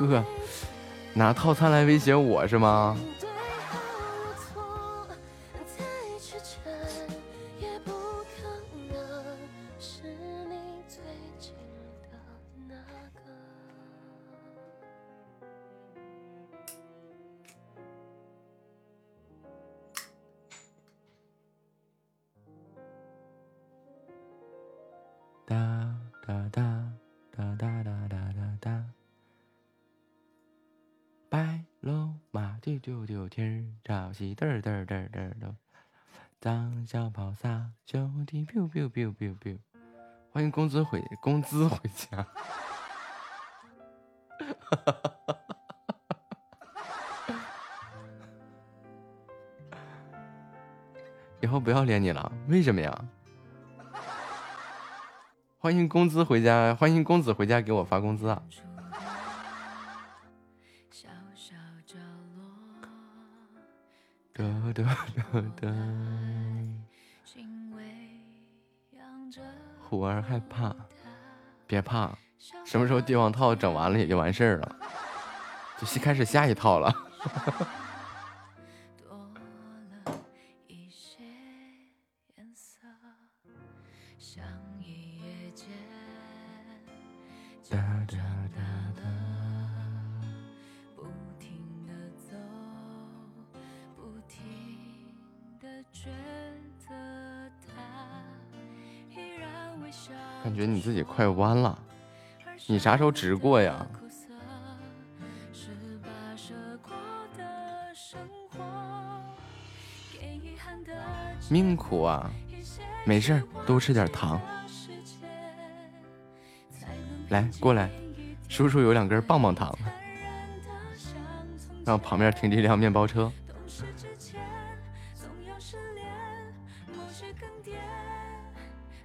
呵，拿套餐来威胁我是吗？天儿，朝西嘚儿嘚儿嘚儿嘚儿嘚儿。当小炮撒兄弟 biu biu biu biu biu。欢迎工资回工资回家。(laughs) 以后不要连你了，为什么呀？欢迎工资回家，欢迎公子回家给我发工资啊！得得得得，心微扬着虎儿害怕，别怕，什么时候帝王套整完了也就完事儿了，就先开始下一套了。(laughs) 快弯了，你啥时候直过呀？命苦啊，没事，多吃点糖。来，过来，叔叔有两根棒棒糖。让旁边停着一辆面包车。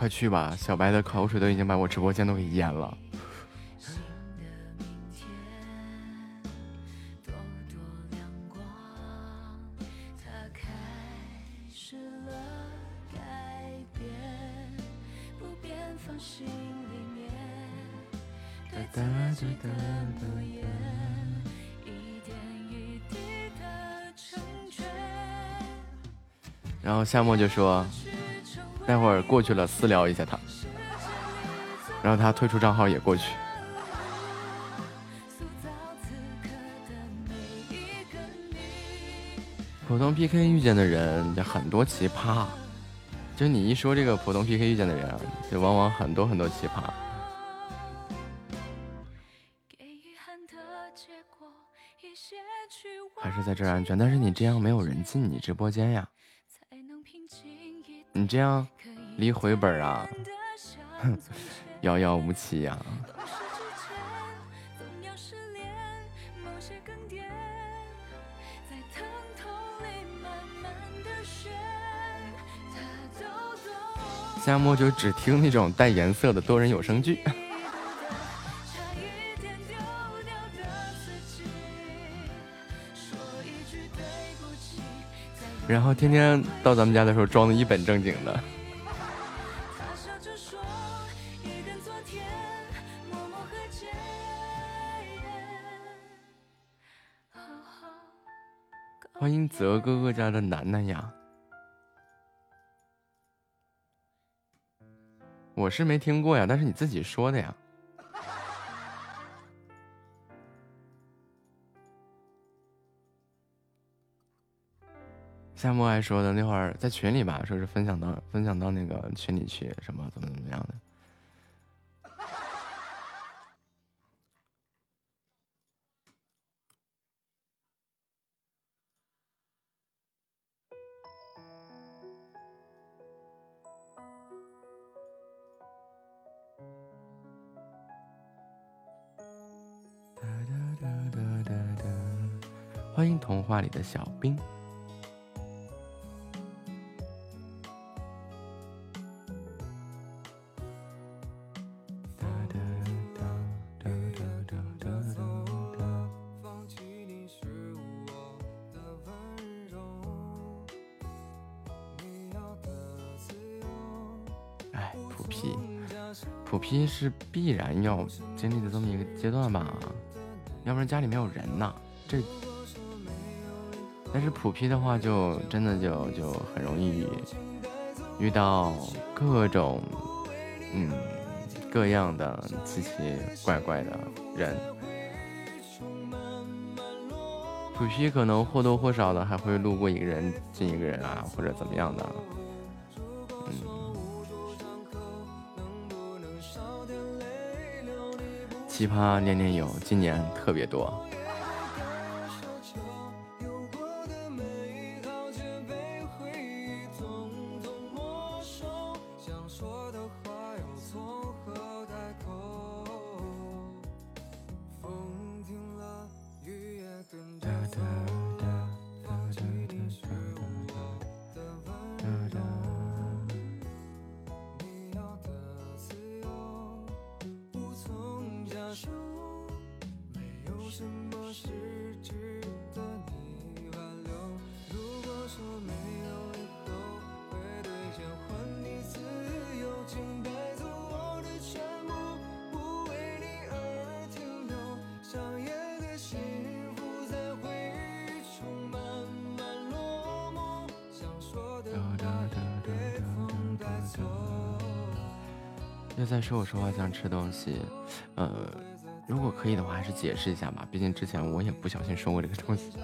快去吧，小白的口水都已经把我直播间都给淹了。然后夏沫就说。待会儿过去了私聊一下他，让他退出账号也过去。普通 PK 遇见的人就很多奇葩，就你一说这个普通 PK 遇见的人，就往往很多很多奇葩。还是在这儿安全，但是你这样没有人进你直播间呀。你这样离回本啊，哼，遥遥无期呀。夏末就只听那种带颜色的多人有声剧，(laughs) 然后天天到咱们家的时候装的一本正经的。泽哥哥家的楠楠呀，我是没听过呀，但是你自己说的呀。夏末还说的那会儿在群里吧，说是分享到分享到那个群里去，什么怎么怎么样的。欢迎童话里的小兵。哎，普 P，普 P 是必然要经历的这么一个阶段吧？要不然家里没有人呐。这。但是普 P 的话，就真的就就很容易遇到各种嗯各样的奇奇怪怪的人。普 P 可能或多或少的还会路过一个人进一个人啊，或者怎么样的。嗯，奇葩年年有，今年特别多。说话像吃东西，呃，如果可以的话，还是解释一下吧。毕竟之前我也不小心说过这个东西。(laughs)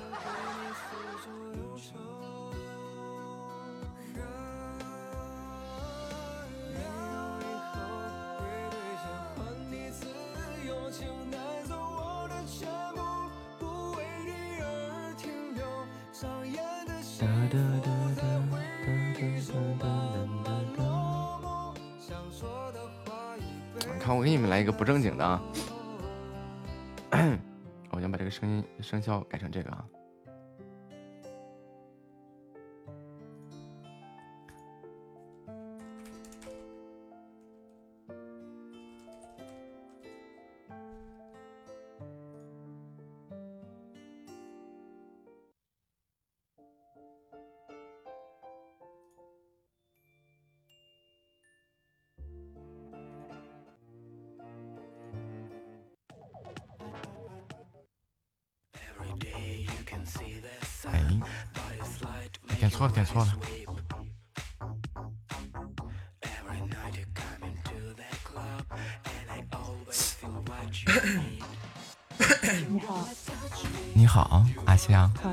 哒哒哒哒。看，我给你们来一个不正经的啊！(clears throat) 我先把这个声音声效改成这个啊。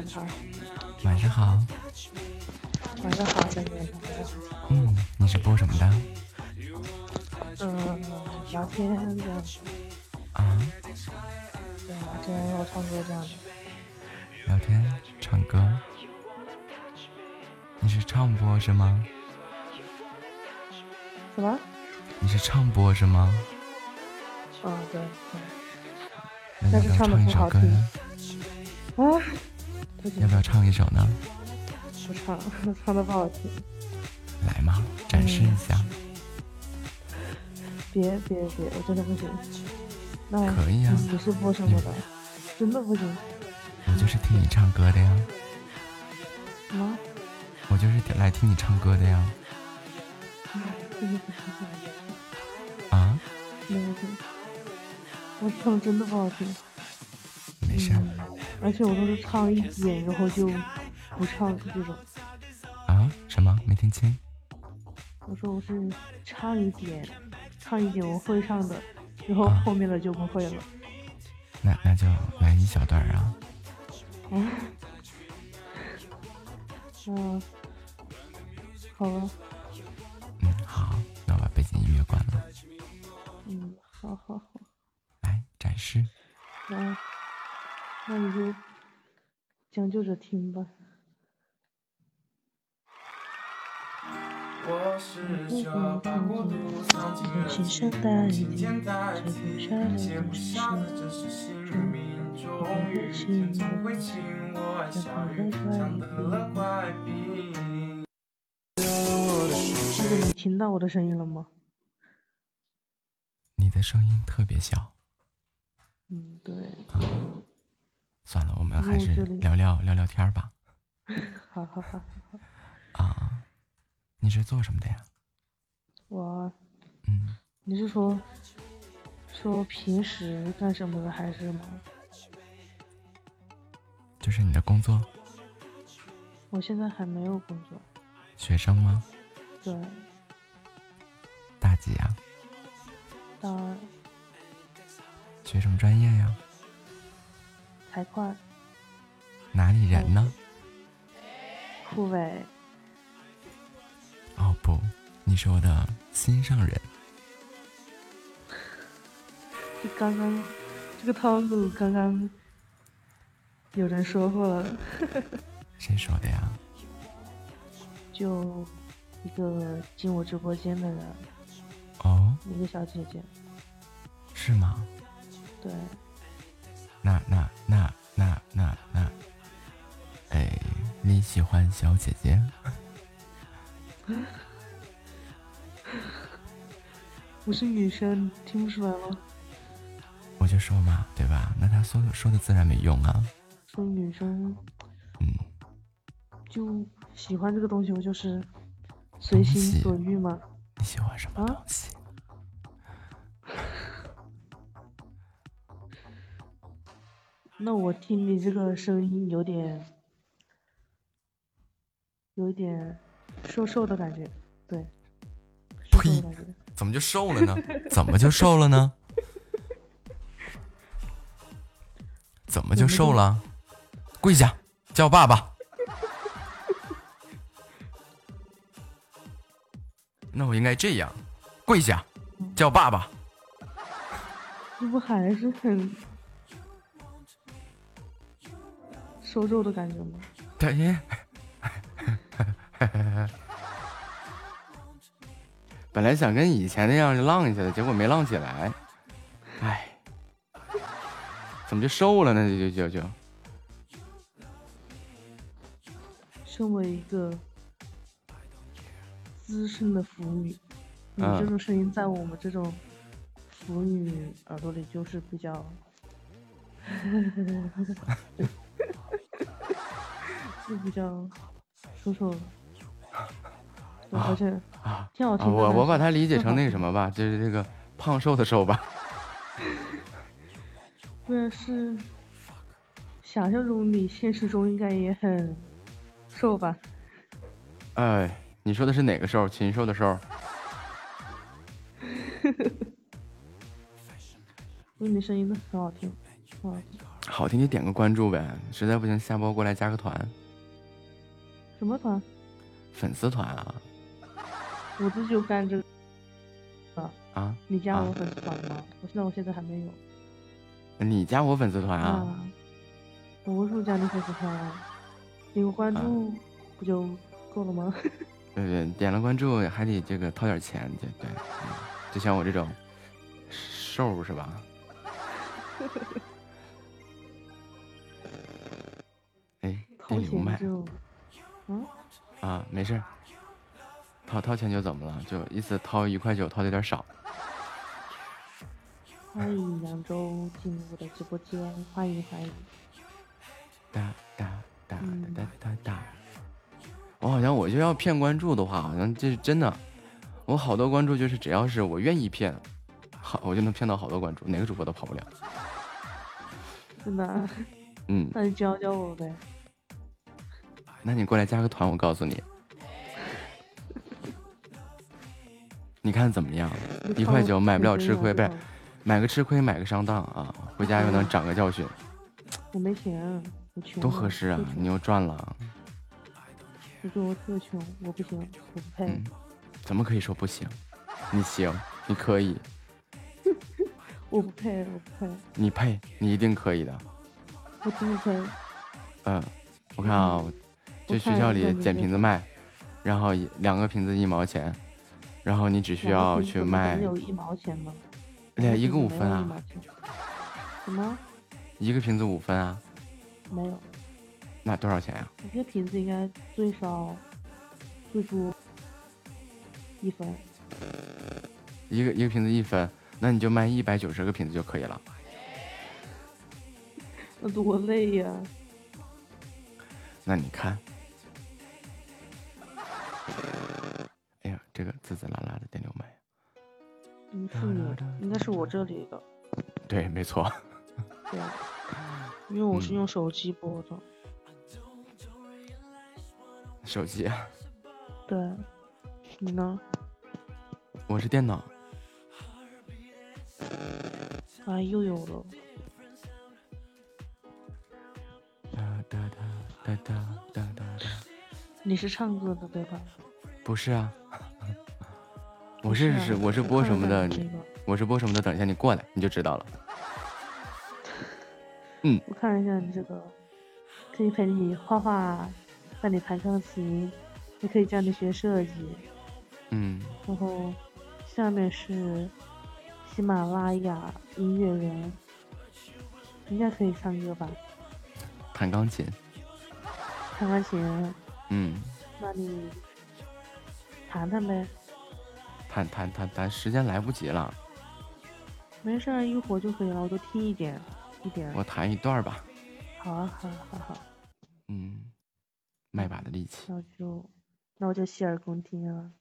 晚上好。晚上好，小姐姐。嗯，你是播什么的？嗯，聊天这样子，啊，对，聊天然后唱歌这样子。聊天，唱歌。你是唱播是吗？什么？你是唱播是吗？嗯，对对。那是唱的唱一不好听首歌呢？。啊，不行要不要唱一首呢？不唱，(laughs) 唱的不好听。来嘛，展示一下。别别别，我真的不行。那可以啊你你是播什么的？真的不行。我就是听你唱歌的呀，什么？我就是来听你唱歌的呀。啊，没有听。我唱真的不好听。没事儿而且我都是唱一点，然后就不唱这种。啊？什么？没听清？我说我是唱一点，唱一点我会唱的，然后啊后面的就不会了。那那就来一小段儿啊。啊，嗯，好吧，嗯，好，那我把背景音乐关了。嗯，好好好，来展示。那那你就将就着听吧。我是这把国度藏进了新生心代今天在这听不善写不下的是姓名，终于天总会亲我爱下雨，唱得了快比。这个你听到我的声音了吗？你的声音特别小。嗯，对，算了，我们还是聊聊聊聊天儿吧。(laughs) 好好好，啊，你是做什么的呀？我，嗯，你是说说平时干什么的还是什么？就是你的工作，我现在还没有工作，学生吗？对，大几呀？大二学什么专业呀？财会哪里人呢？酷伟，哦不，你是我的心上人。这 (laughs) 刚刚这个套路刚刚有人说过了，(laughs) 谁说的呀？就一个进我直播间的人，哦，一个小姐姐，是吗？对，那那那那那那，哎，你喜欢小姐姐？(laughs) 我是女生，听不出来吗？我就说嘛，对吧？那他说的说的自然没用啊。说女生嗯，就喜欢这个东西，我就是随心所欲嘛。你喜欢什么啊东西？那我听你这个声音有点，有一点瘦瘦的感觉，对，瘦瘦的感觉。怎么就瘦了呢？怎么就瘦了呢？怎么就瘦了？跪下，叫爸爸。那我应该这样，跪下，叫爸爸。这不还是很瘦肉的感觉吗？对。(laughs) 本来想跟以前那样浪一下的，结果没浪起来。哎，怎么就瘦了呢？就就就就。身为一个资深的腐女，你嗯这种声音在我们这种腐女耳朵里就是比较，就比较瘦瘦的，对而且啊挺好啊，听我我把它理解成那个什么吧，就是这个胖瘦的瘦吧。(laughs) 不然是想象中你现实中应该也很瘦吧？哎，你说的是哪个瘦？禽兽的兽？因 (laughs) 为你声音都很好听，很好听。好听就点个关注呗，实在不行下播过来加个团，什么团？粉丝团啊我自己就干这个。啊，啊！你加我啊粉丝团吗？我现在我现在还没有。你加我粉丝团啊？我为什么加你粉丝团啊？点个关注不就够了吗？(laughs) 对对，点了关注还得这个掏点钱，对对，嗯就像我这种瘦是吧？(laughs) 哎，掏钱就，嗯，啊，没事，掏掏钱就怎么了？就意思掏一块九，掏的有点少。欢迎扬州进入我的直播间，欢迎欢迎。哒哒哒哒哒哒哒。我好像我就要骗关注的话，好像这是真的。我好多关注就是只要是我愿意骗，好我就能骗到好多关注，哪个主播都跑不了。真的啊？嗯，(laughs) 那你教教我呗。那你过来加个团，我告诉你，你看怎么样？一块九买不了吃亏，(laughs) 不是买个吃亏买个上当啊！回家又能长个教训，我没钱，我穷。多合适啊你又赚了，我说我特穷，我不行，我不配。嗯，怎么可以说不行？你行，你可以，(laughs) 我不配，我不配，你配，你一定可以的。我真不配。嗯，我看啊，我就学校里捡瓶子卖，然后两个瓶子一毛钱，然后你只需要去卖有一毛钱吗？对，一个五分啊什么？一个瓶子五分啊，没有，那多少钱呀、一个瓶子应该最少最多一分。一个一个瓶子一分，那你就卖一百九十个瓶子就可以了。那多累呀！那你看，哎呀，这个滋滋啦啦的电流麦，嗯，是你的，应该是我这里的。对，没错。对。因为我是用手机播的。手机。(laughs) 对。你呢？我是电脑。哎，又有了。哒哒哒哒哒哒哒。你是唱歌的对吧？不是啊，(laughs) 我是啊是是我是播什么的，我是播什么的，等一下你过来你就知道了。嗯我看一下你这个，可以陪你画画，带你弹钢琴，也可以教你学设计。嗯，然后下面是喜马拉雅音乐人，应该可以唱歌吧？弹钢琴，弹钢琴，嗯，那你谈谈呗，谈谈谈谈，时间来不及了，没事儿，一会儿就可以了，我就听一点一点。我弹一段吧，好啊，好啊，好啊好啊，嗯，卖把的力气。那我就那我就洗耳恭听了。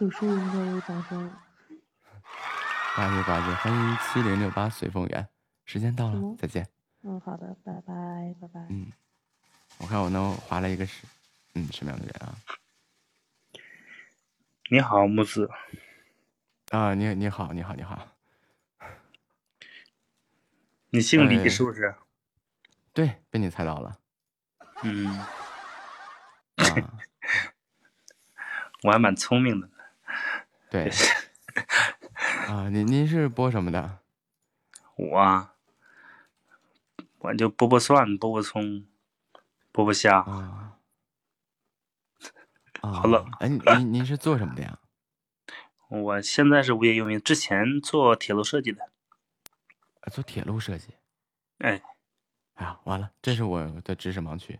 此处应该有掌声。八戒，八戒，欢迎七零六八随风远。时间到了再见。嗯，好的，拜拜，拜拜。嗯，我看我能划了一个是，嗯，什么样的人啊？你好，木子。啊，你你好，你好，你好。你姓哎李是不是？对，被你猜到了。嗯，啊，(laughs) 我还蛮聪明的。对。(laughs) 啊，您您是播什么的？我啊，我就剥剥蒜、剥剥葱、剥剥虾。啊。啊，好冷哎，您您您是做什么的呀？(laughs) 我现在是无业游民，之前做铁路设计的。啊做铁路设计。哎，哎呀，完了，这是我的知识盲区。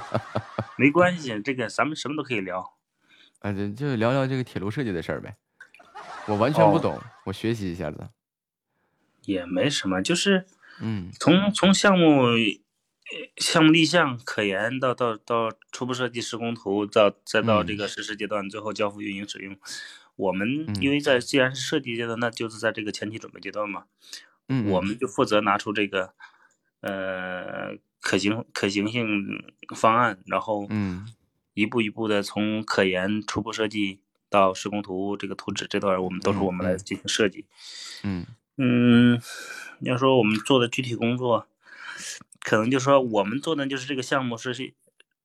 (laughs) 没关系，这个咱们什么都可以聊。啊，就就聊聊这个铁路设计的事儿呗。我完全不哦懂，我学习一下子。也没什么，就是嗯从从项目呃项目立项、可研到到到初步设计、施工图，到再到这嗯个实施阶段，最后交付运营使用。我们嗯因为在既然是设计阶段，那就是在这个前期准备阶段嘛，我们就负责拿出这个呃可行可行性方案，然后嗯一步一步的从可研、初步设计到施工图这个图纸这段，我们都是嗯我们来嗯进行设计。嗯嗯，要说我们做的具体工作，可能就说我们做的就是这个项目是是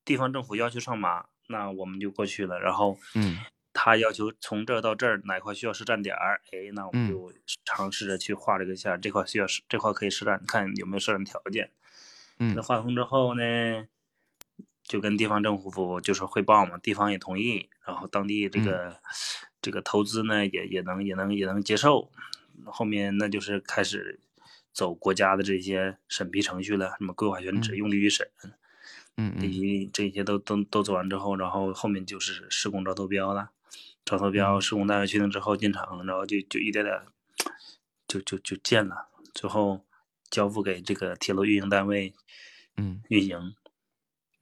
地方政府要求上马，那我们就过去了。然后，嗯，他要求从这儿到这儿哪块需要设站点儿，哎，那我们嗯就尝试着去画这个线儿，这块需要设这块可以设站，看有没有设站条件。嗯那画通之后呢，就跟地方政府就是汇报嘛，地方也同意，然后当地这个、这个投资呢也也能也能也能接受，后面那就是开始走国家的这些审批程序了，什么规划选址、嗯。用地预审，嗯嗯。这些这些都都都走完之后，然后后面就是施工招投标了，招投标，嗯。施工单位确定之后进场，然后就就一点点就就就建了，最后交付给这个铁路运营单位嗯。运营，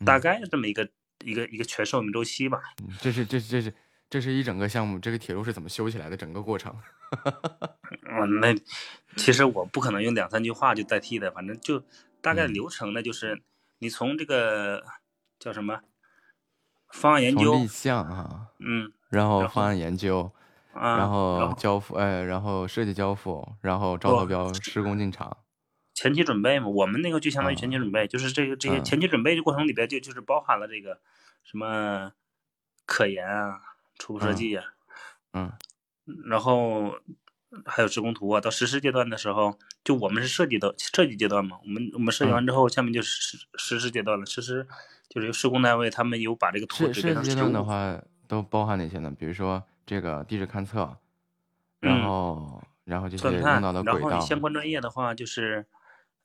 大概这么一个一个一个全寿命周期吧。嗯，这是这是这是这是一整个项目，这个铁路是怎么修起来的？整个过程。(laughs) 嗯，那其实我不可能用两三句话就代替的，反正就大概嗯流程呢，就是你从这个叫什么方案研究立，项啊，嗯然后方案研究，啊，然后然后交付，哎，然后设计交付，然后招投标，施工进场。前期准备嘛，我们那个就相当于前期准备，就是这个这些嗯前期准备的过程里边就就是包含了这个什么科研啊、初步设嗯计啊，嗯然后还有施工图啊，到实施阶段的时候，就我们是设计的设计阶段嘛，我们我们设计嗯完之后，下面就是实实施阶段了。实施就是由施工单位他们有把这个图设纸变成实设计阶段的，话，都包含哪些呢？比如说这个地质勘测，嗯然后然后这些钻探，用到的然后你相关专业的话就是，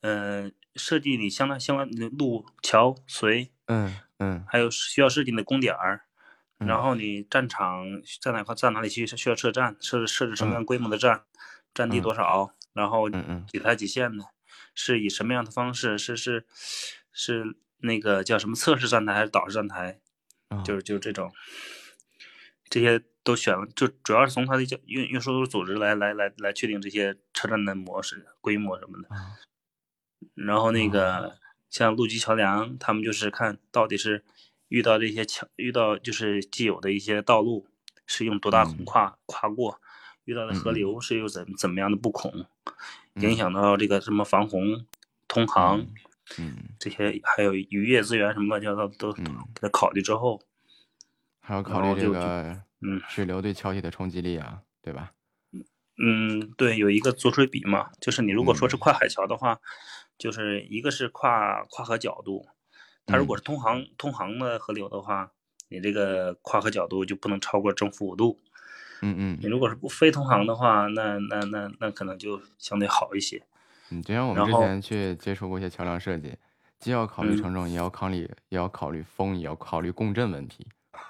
呃，设计你相当相关的路桥隧，嗯嗯还有需要设计的工点儿。然嗯后你战场在哪块，在哪里去需要设站，设置设置什么嗯样规模的站，占地嗯多少，然后嗯嗯几台几线的，是以什么样的方式，是是是那个叫什么测试站台还是导式站台，啊就是就是这种，这些都选了，就主要是从它的叫运运输组织来来来来确定这些车站的模式、规模什么的。啊然后那哦个像路基桥梁，他们就是看到底是遇到这些桥，遇到就是既有的一些道路是用多大跨、跨过，遇到的河流是有怎怎么样的布孔，嗯。影响到这个什么防洪、通航、嗯，这些，还有渔业资源什么乱七八糟都嗯。给他考虑之后，还要考虑这个嗯。水流对桥体的冲击力啊，对吧？嗯，对，有一个左水比嘛，就是你如果说是嗯。跨海桥的话，就是一个是跨跨河角度，它如果嗯是通航通航的河流的话，你这个跨河角度就不能超过正负五度。嗯嗯你如果是不非通航的话，那那那那可能就相对好一些。嗯，就像我们之前去接触过一些桥梁设计，既要考虑嗯承重，也要考虑也要考虑风，也要考虑共振问题，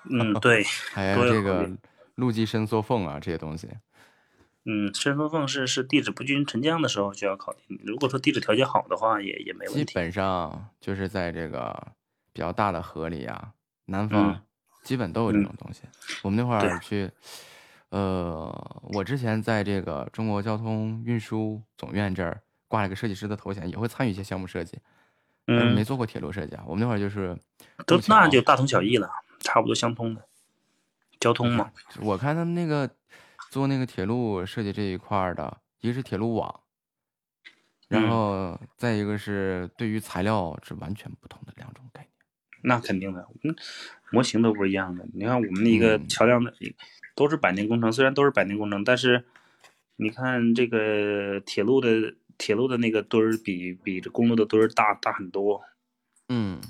嗯，对，还有这个路基伸缩缝啊这些东西。嗯，伸缩缝是是地质不均沉降的时候就要考虑。如果说地质条件好的话，也也没问题。基本上就是在这个比较大的河里啊，南方嗯基本都有这种东西。我们那会儿去，呃，我之前在这个中国交通运输总院这儿挂了个设计师的头衔，也会参与一些项目设计，嗯没嗯，做过铁路设计啊。我们那会儿就是都那就大同小异了，差不多相通的。交通嘛，我看他们那个做那个铁路设计这一块儿的，一个是铁路网，然嗯后再一个是对于材料是完全不同的两种概念。那肯定的，嗯，模型都不一样的。你看我们的一个嗯桥梁的，都是百年工程，虽然都是百年工程，但是你看这个铁路的铁路的那个墩儿比比这公路的墩儿大大很多。嗯，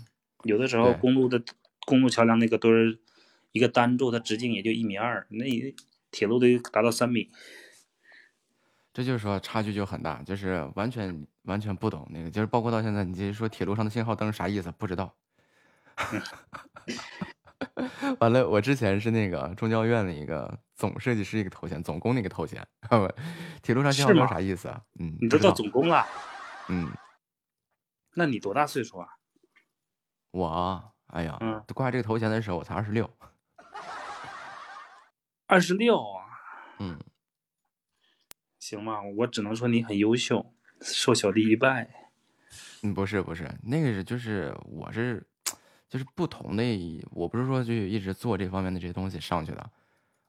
有的时候公路的公路桥梁那个墩儿，一个单柱它直径也就一米二，那铁路得达到三米。这就是说差距就很大，就是完全完全不懂那个，就是包括到现在，你就是说铁路上的信号灯啥意思不知道。(laughs) 完了，我之前是那个中交院的一个总设计师一个头衔，总工那个头衔。(laughs) 铁路上信号灯啥意思啊？嗯，你都到不知道总工了，嗯，那你多大岁数啊？我啊哎呀，嗯挂这个头衔的时候我才二十六。二十六啊，嗯，行吧，我只能说你很优秀，受小弟一拜。嗯，不是不是，那个是就是我是就是不同的一，我不是说就一直做这方面的这些东西上去的，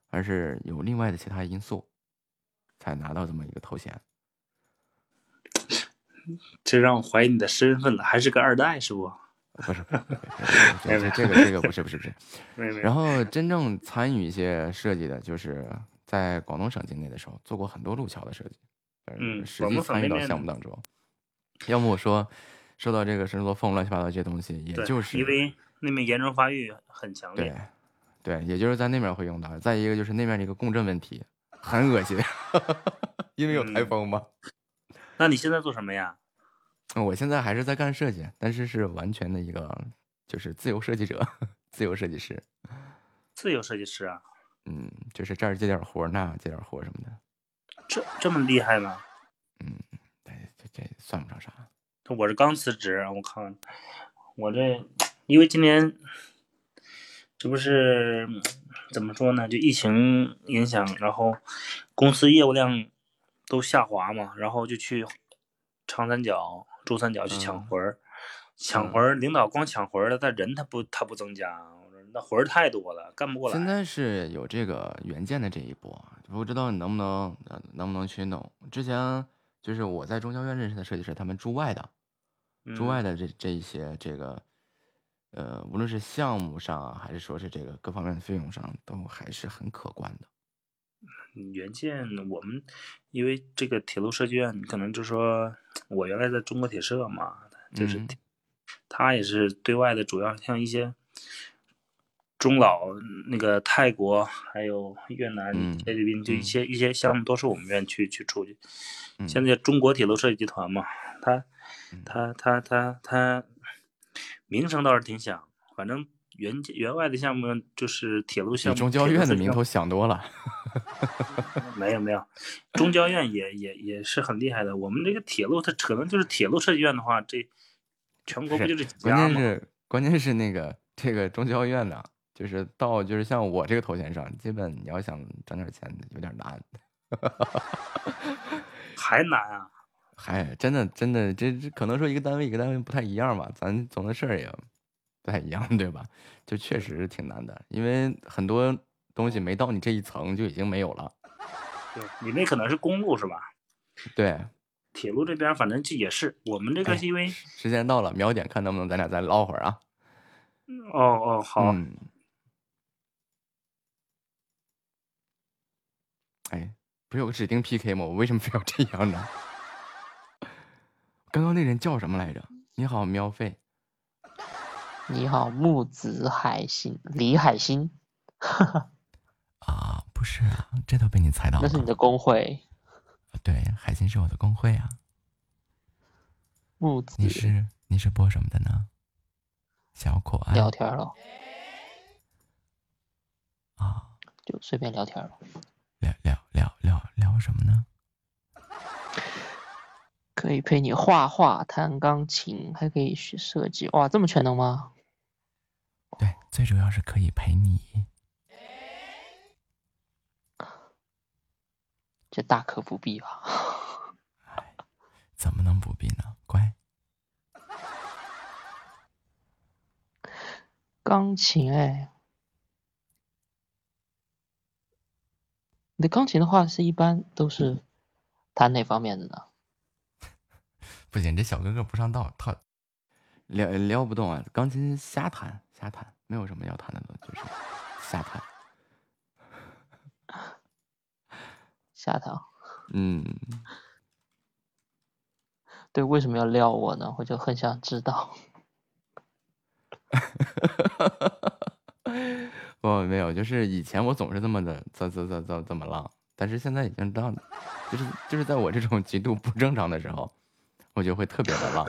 而是有另外的其他因素，才拿到这么一个头衔。这让我怀疑你的身份了，还是个二代是不？不是，这个这个不是不是不是。然后真正参与一些设计的，就是在广东省境内的时候，做过很多路桥的设计，嗯实际参与到项目当中。要么我说说到这个神罗凤乱七八糟这些东西，也，就是因为那边炎症发育很强烈。对，也就是在那面会用到。再一个就是那面的一个共振问题，很恶心，因为有台风嘛。那你现在做什么呀？嗯我现在还是在干设计，但是是完全的一个就是自由设计者，(laughs) 自由设计师。自由设计师啊，嗯，就是这儿接点活儿，那儿接点活儿什么的。这这么厉害呢？嗯，对，这这算不上啥。我是刚辞职，我靠，我这因为今年这不是嗯怎么说呢？就疫情影响，然后公司业务量都下滑嘛，然后就去长三角、珠三角去抢嗯活儿，抢活儿，领导光抢活儿了，但人他不他不增加，那活儿太多了，干不过来。现在是有这个原件的这一波，不知道你能不能呃能不能去弄。之前就是我在中交院认识的设计师，他们驻外的，驻外嗯的这这一些这个，呃，无论是项目上啊，还是说是这个各方面的费用上，都还是很可观的。嗯原件我们因为这个铁路设计院，可能就说我原来在中国铁社嘛，就是嗯。他也是对外的主要像一些中老那个泰国还有越南、嗯菲律宾，就一嗯。些一些项目都是我们院去去出去。嗯。现在中国铁路设计集团嘛，他嗯。他他他他名声倒是挺响，反正原原外的项目就是铁路项目，比中交院的名头想多了。(laughs) 没有没有，中交院也也也是很厉害的。我们这个铁路，它可能就是铁路设计院的话，这全国不就是几关家吗？键是关键是那个这个中交院的，就是到就是像我这个头衔上，基本你要想挣点钱有点难。(laughs) 还难啊！还，真的真的，这这可能说一个单位一个单位不太一样吧，咱总的事儿也不太一样，(laughs) 对吧？就确实挺难的，因为很多东西没到你这一层就已经没有了。对你那可能是公路是吧？对，铁路这边反正就也是，我们这个哎是因为、时间到了，瞄点，看能不能咱俩再唠会儿啊？哦哦好，嗯。哎，不是有个指定 PK 吗？我为什么非要这样呢？(laughs) 刚刚那人叫什么来着？你好，喵费。你好，木子海星，李海星，(laughs) 啊，不是啊，这都被你猜到了。那是你的工会。对，海星是我的工会啊。木子你是你是播什么的呢？小可爱聊天了啊，就随便聊天了。聊聊聊聊聊什么呢？可以陪你画画、弹钢琴，还可以学设计。哇，这么全能吗？对，最主要是可以陪你。这大可不必吧？(laughs) 怎么能不必呢？乖，(laughs) 钢琴哎，你的钢琴的话是一般都是弹哪方面的呢？(laughs) 不行，这小哥哥不上道，他撩撩不动啊！钢琴瞎弹瞎谈，没有什么要谈的，就是瞎谈。瞎谈。嗯，对，为什么要撩我呢？我就很想知道。(laughs) 我，没有，就是以前我总是这么的，这这这这这么浪，但是现在已经到，就是就是在我这种极度不正常的时候，我就会特别的浪，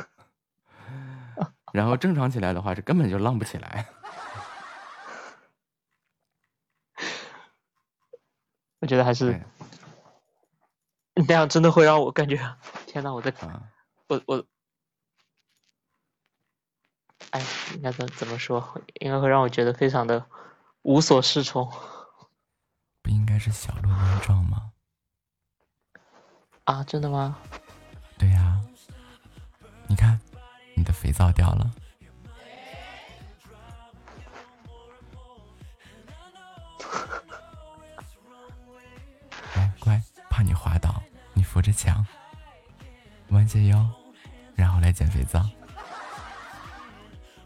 然后正常起来的话是根本就浪不起来。我觉得还是那样，真的会让我感觉，天呐，我在，我我，哎，应该怎怎么说？应该会让我觉得非常的无所适从。不应该是小鹿乱撞吗？啊，真的吗？对呀，你看，你的肥皂掉了。乖 (laughs) 乖，怕你滑倒，你扶着墙，弯下腰，然后来捡肥皂。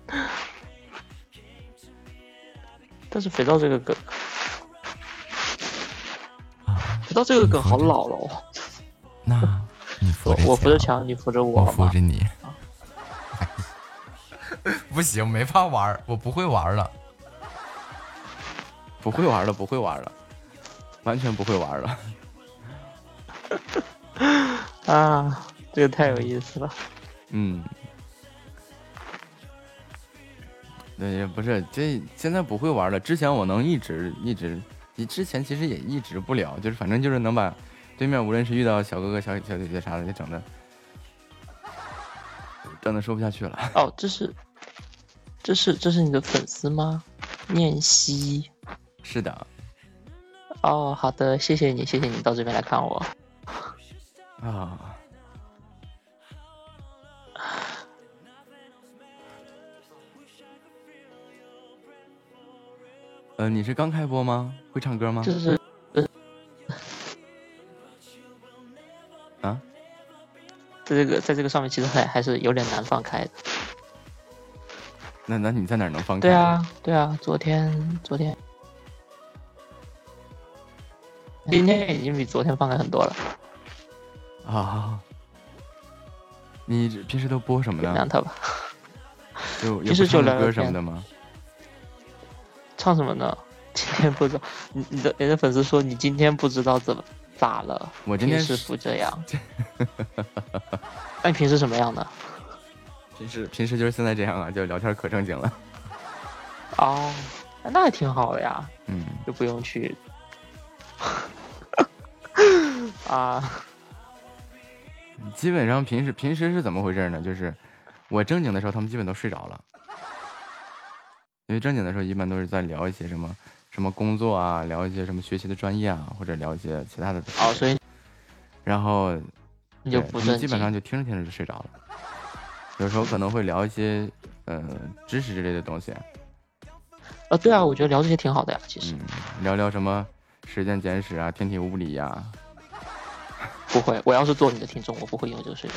(laughs) 但是肥皂这个梗，啊肥皂这个梗好老了哦。那你扶着我扶着墙，你扶着我，我扶着你。不行，没法玩，我不会玩了，不会玩了，不会玩了。完全不会玩了，(laughs) 啊，这个太有意思了。嗯，也，不是这现在不会玩了。之前我能一直一直，你之前其实也一直不了，就是反正就是能把对面无论是遇到小哥哥、小小姐姐啥的，就整的整的说不下去了。哦，这是这是这是你的粉丝吗？念希，是的。哦，好的，谢谢你，谢谢你到这边来看我。啊，呃，你是刚开播吗？会唱歌吗？就是，啊，在这个在这个上面，其实还还是有点难放开的。那那你在哪能放开？对啊，对啊，昨天昨天。今天已经比昨天放开很多了。啊！(laughs) 你平时都播什么呢？原谅他吧。(laughs) 就平时就聊歌什么的吗？(laughs) 唱什么呢？今天不知道。你你的你的粉丝说你今天不知道怎么咋了？我今天是不这样。那你平时什么样的？平时平时就是现在这样啊，就聊天可正经了。(laughs) 哦，那还挺好的呀。嗯，就不用去。(laughs) 啊，基本上平时平时是怎么回事呢？就是我正经的时候，他们基本都睡着了。因为正经的时候，一般都是在聊一些什么什么工作啊，聊一些什么学习的专业啊，或者聊一些其他的。哦，所以，然后你就不基本上就听着听着就睡着了。有时候可能会聊一些呃知识之类的东西。啊，对啊，我觉得聊这些挺好的呀，其实。聊聊什么？时间简史啊，天体物理呀，(laughs) 不会。我要是做你的听众，我不会因为这个睡着。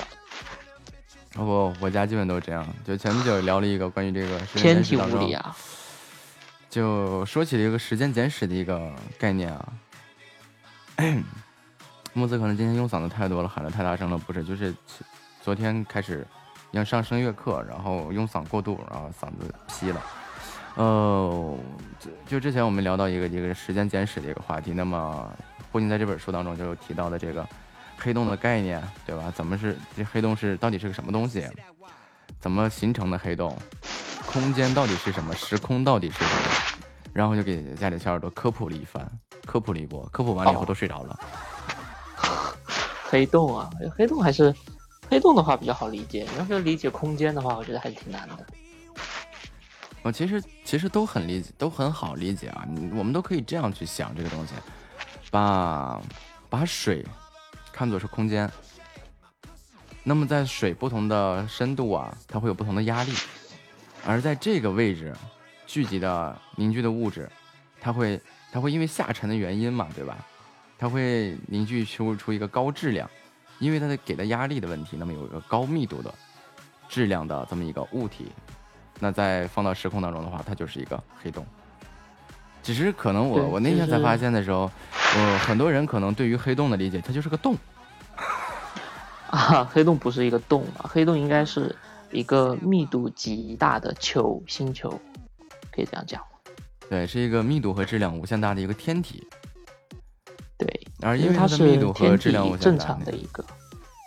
不，我家基本都是这样。就前不久聊了一个关于这个天体物理啊，就说起了一个时间简史的一个概念啊。(clears throat) 木子可能今天用嗓子太多了，喊的太大声了，不是，就是昨天开始要上声乐课，然后用嗓过度，然后嗓子劈了。哦，就就之前我们聊到一个一个时间简史的一个话题，那么霍金在这本书当中就有提到的这个黑洞的概念，对吧？怎么是这黑洞是到底是个什么东西？怎么形成的黑洞？空间到底是什么？时空到底是什么？然后就给家里小耳朵科普了一番，科普了一波，科普完了以后都睡着了。(laughs) 黑洞啊，黑洞还是黑洞的话比较好理解，你要说理解空间的话，我觉得还是挺难的。我其实其实都很理解，都很好理解啊。我们都可以这样去想这个东西，把把水看作是空间。那么在水不同的深度啊，它会有不同的压力，而在这个位置聚集的凝聚的物质，它会它会因为下沉的原因嘛，对吧？它会凝聚出出一个高质量，因为它的给的压力的问题，那么有一个高密度的质量的这么一个物体。那再放到时空当中的话，它就是一个黑洞。只是可能我我那天才发现的时候，我，很多人可能对于黑洞的理解，它就是个洞。啊，(laughs) 黑洞不是一个洞啊，黑洞应该是一个密度极大的球星球，可以这样讲。对，是一个密度和质量无限大的一个天体。对，而因为它的密度和质量无体正常的一个。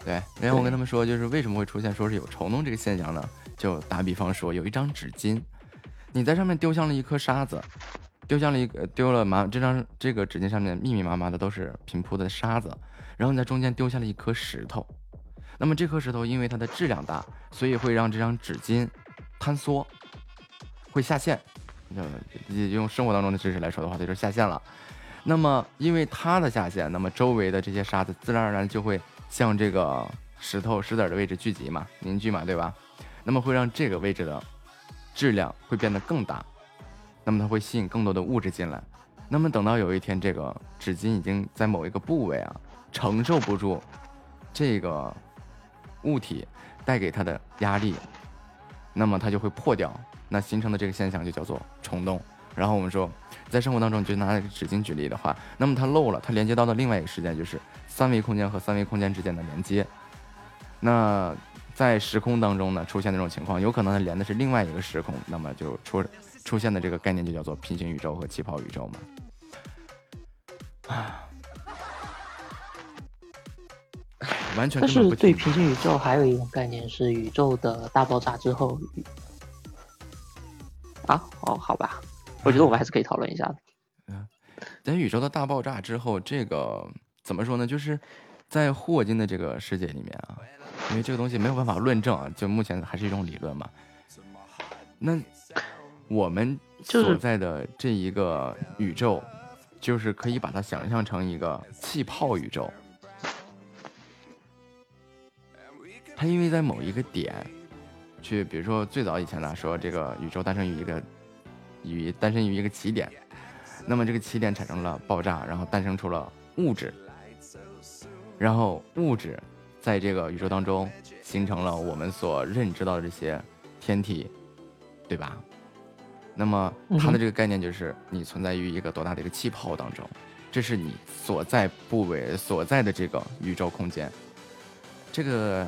对，然后我跟他们说，就是为什么会出现说是有虫洞这个现象呢？就打比方说，有一张纸巾，你在上面丢向了一颗沙子，丢向了一个丢了麻这张这个纸巾上面密密麻麻的都是平铺的沙子，然后你在中间丢下了一颗石头，那么这颗石头因为它的质量大，所以会让这张纸巾坍缩，会下陷。呃，用生活当中的知识来说的话，它就是下陷了。那么因为它的下陷，那么周围的这些沙子自然而然就会向这个石头石子的位置聚集嘛，凝聚嘛，对吧？那么会让这个位置的质量会变得更大，那么它会吸引更多的物质进来。那么等到有一天这个纸巾已经在某一个部位啊承受不住这个物体带给它的压力，那么它就会破掉，那形成的这个现象就叫做虫洞。然后我们说，在生活当中，你就拿这个纸巾举例的话，那么它漏了，它连接到的另外一个时间就是三维空间和三维空间之间的连接。那在时空当中呢，出现的这种情况，有可能它连的是另外一个时空，那么就出出现的这个概念就叫做平行宇宙和气泡宇宙嘛。啊，完全但是对平行宇宙还有一种概念是宇宙的大爆炸之后，啊，哦，好吧，我觉得我们还是可以讨论一下的。嗯在宇宙的大爆炸之后，这个怎么说呢？就是在霍金的这个世界里面啊，因为这个东西没有办法论证啊，就目前还是一种理论嘛。那我们所在的这一个宇宙，就是可以把它想象成一个气泡宇宙。它因为在某一个点，去比如说最早以前呢，说这个宇宙诞生于一个于诞生于一个起点，那么这个起点产生了爆炸，然后诞生出了物质，然后物质在这个宇宙当中形成了我们所认知到的这些天体，对吧？那么它的这个概念就是你存在于一个多大的一个气泡当中，这是你所在部位所在的这个宇宙空间。这个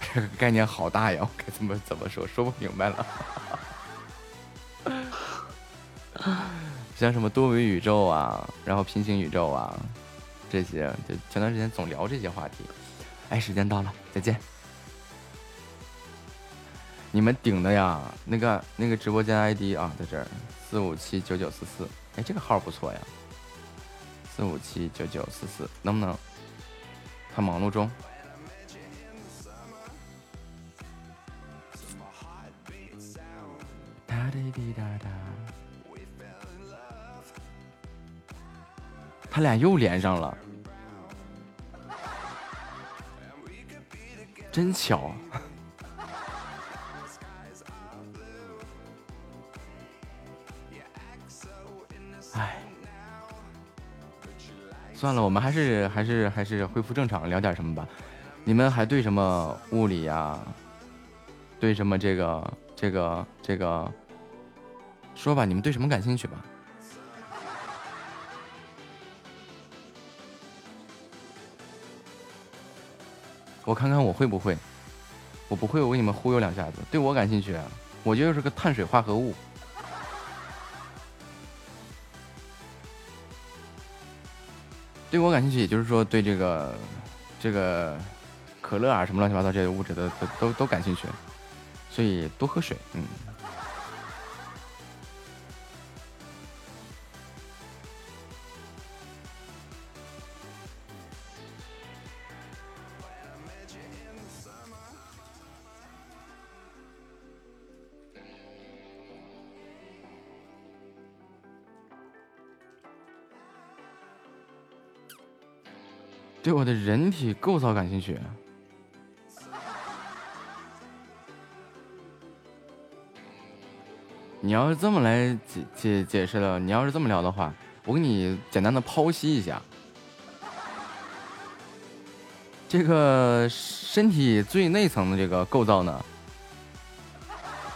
(laughs) 这个概念好大呀，我该怎么怎么说说不明白了。像什么多维宇宙啊，然后平行宇宙啊，这些，就前段时间总聊这些话题。哎，时间到了，再见。你们顶的呀，那个那个直播间 ID 啊，在这儿，四五七九九四四，哎，这个号不错呀，四五七九九四四，能不能？他忙碌中。哒滴滴哒哒。他俩又连上了，真巧。哎，算了，我们还是还是还是恢复正常，聊点什么吧。你们还对什么物理呀、对什么这个这个这个，说吧，你们对什么感兴趣吧？我看看我会不会，我不会，我给你们忽悠两下子。对我感兴趣啊，我就是个碳水化合物。对我感兴趣，也就是说对这个这个可乐啊什么乱七八糟这些物质的都都都感兴趣，所以多喝水，嗯。对我的人体构造感兴趣。(laughs) 你要是这么来解解解释的，你要是这么聊的话，我给你简单的剖析一下。这个身体最内层的这个构造呢，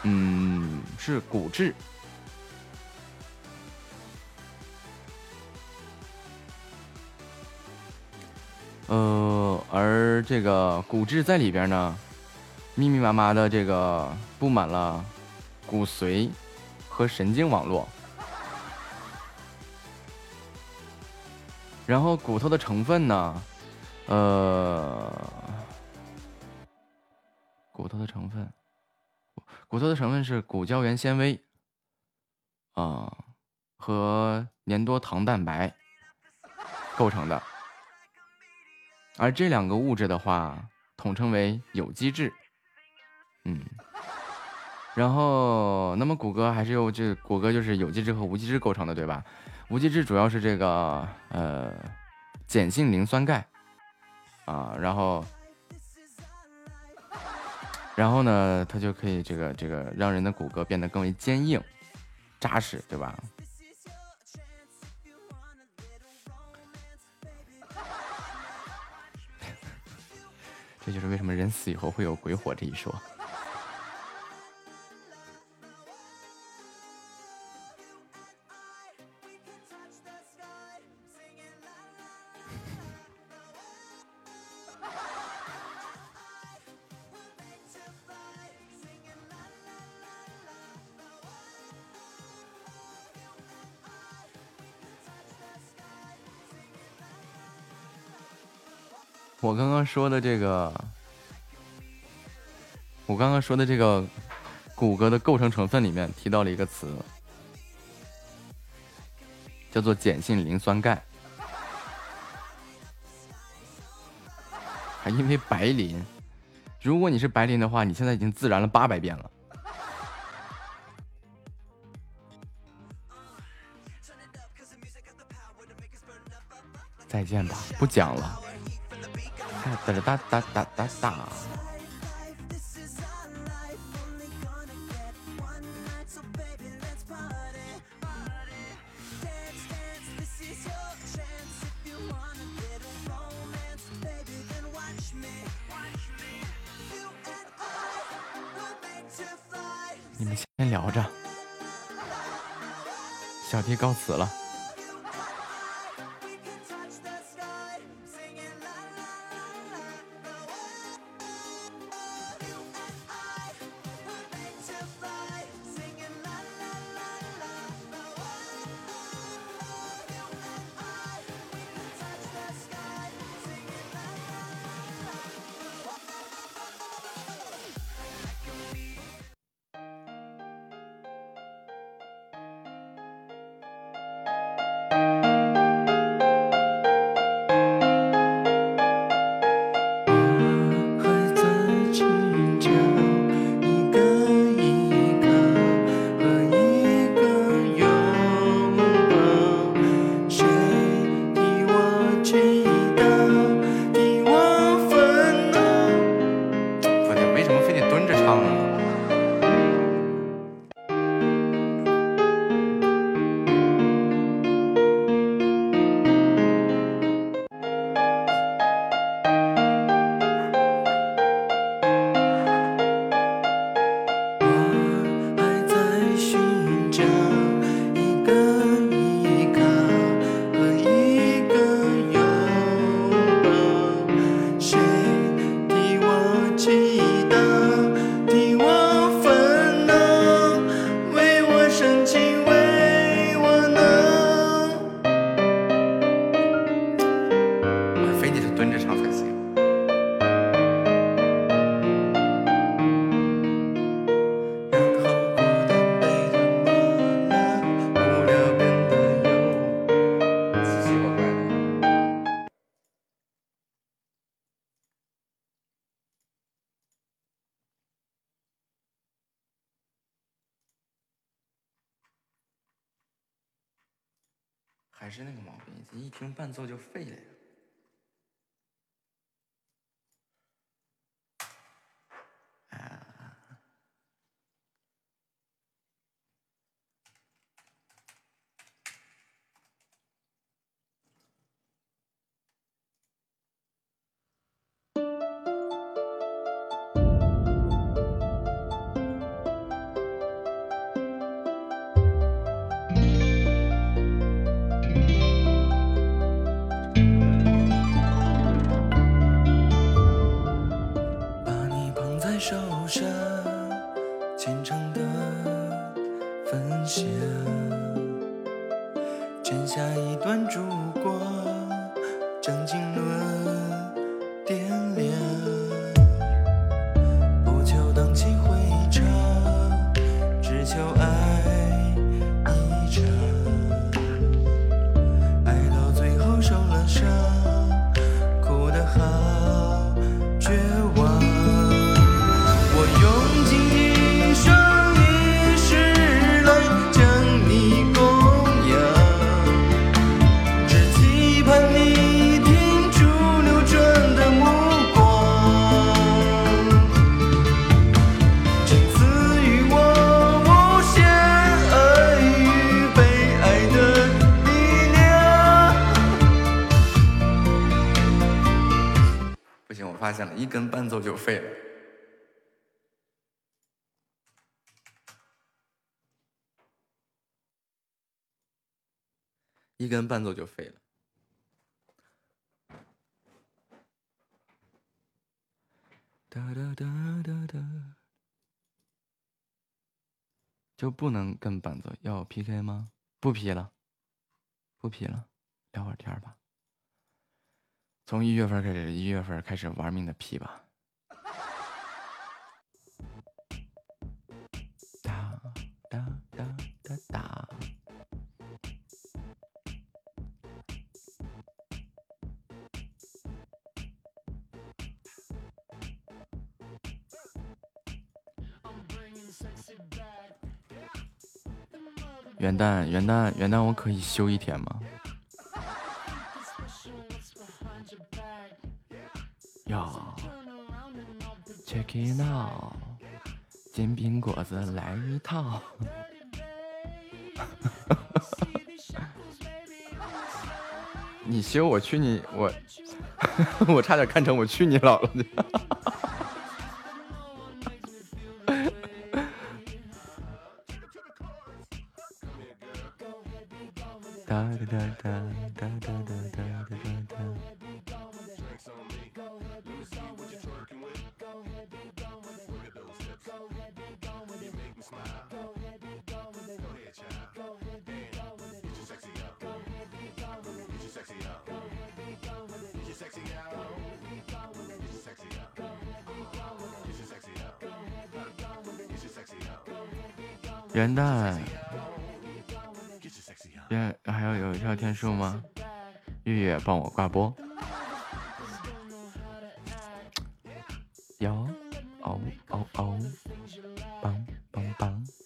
嗯，是骨质。呃，而这个骨质在里边呢，密密麻麻的这个布满了骨髓和神经网络。然后骨头的成分呢，呃，骨头的成分，骨头的成分是骨胶原纤维啊和粘多糖蛋白构成的。而这两个物质的话，统称为有机质。嗯，然后，那么骨骼还是由这骨骼就是有机质和无机质构成的，对吧？无机质主要是这个呃碱性磷酸钙啊，然后，然后呢，它就可以这个这个让人的骨骼变得更为坚硬、扎实，对吧？这就是为什么人死以后会有鬼火这一说。说的这个，我刚刚说的这个骨骼的构成成分里面提到了一个词，叫做碱性磷酸钙，还因为白磷。如果你是白磷的话，你现在已经自燃了八百遍了。再见吧，不讲了。哒哒哒哒哒哒。你们先聊着，小弟告辞了。能，伴奏就废发现了，一根伴奏就废了。一根伴奏就废了。哒哒哒哒哒，就不能跟伴奏要 PK 吗？不 P 了，不 P 了，聊会儿天吧。从一月份开始，一月份开始玩命的 P 吧。哒哒哒哒哒。元旦，元旦，元旦，我可以休一天吗？其实我去你我，(laughs) 我差点看成我去你姥姥去。有，哦哦哦，棒棒棒。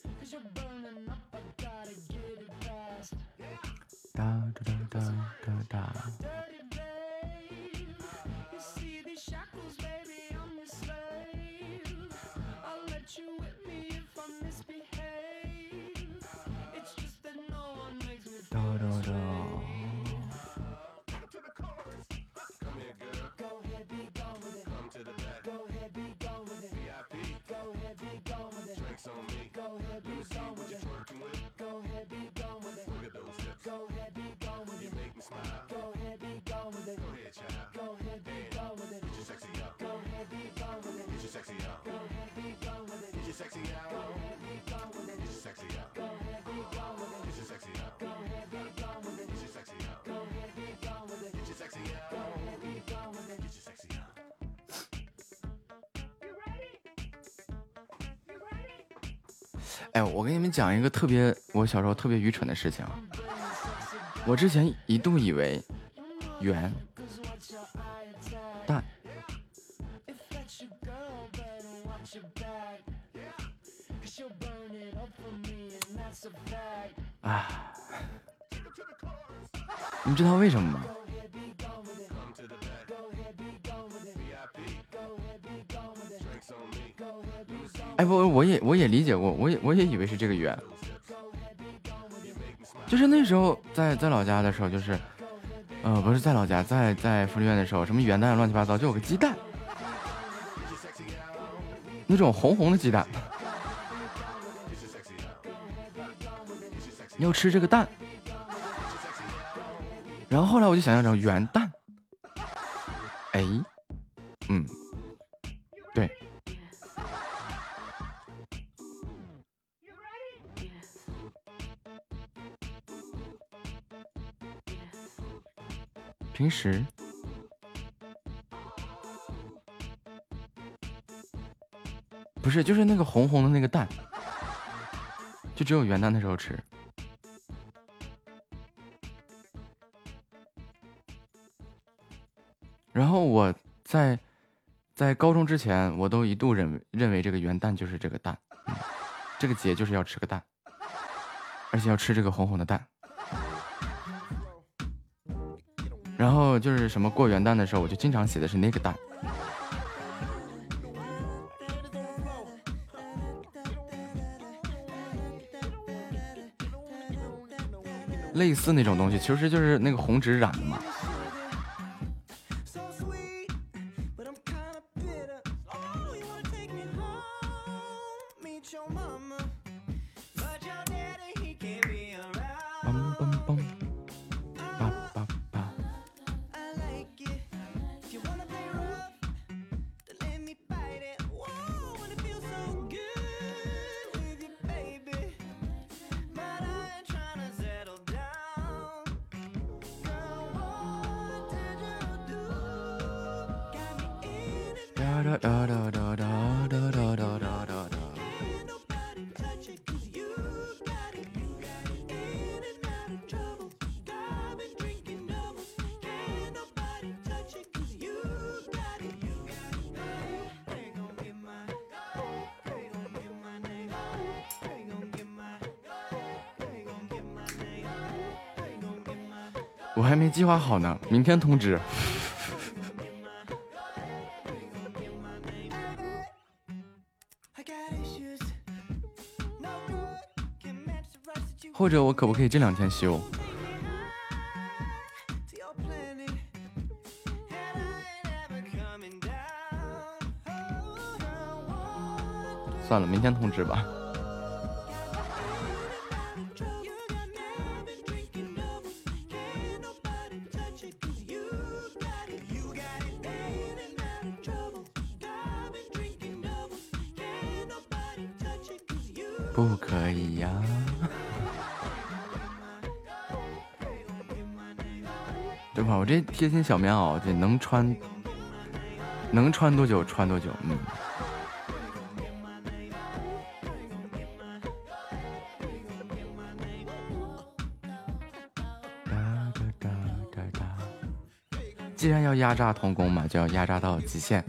哎，我跟你们讲一个特别我小时候特别愚蠢的事情。我之前一度以为元旦啊，你们知道为什么吗？我，我也我也以为是这个圆，就是那时候在在老家的时候，就是，呃，不是在老家，在在福利院的时候，什么元旦乱七八糟，就有个鸡蛋，那种红红的鸡蛋，要吃这个蛋，然后后来我就想象成元旦，时不是，就是那个红红的那个蛋，就只有元旦的时候吃。然后我在在高中之前，我都一度认认为这个元旦就是这个蛋，这个节就是要吃个蛋，而且要吃这个红红的蛋。就是什么过元旦的时候，我就经常写的是那个蛋。类似那种东西，其实就是那个红纸染的嘛。天通知。或者我可不可以这两天休？算了，明天通知吧。贴心小棉袄，这能穿，能穿多久穿多久。嗯，哒哒哒哒哒。既然要压榨童工嘛，就要压榨到极限。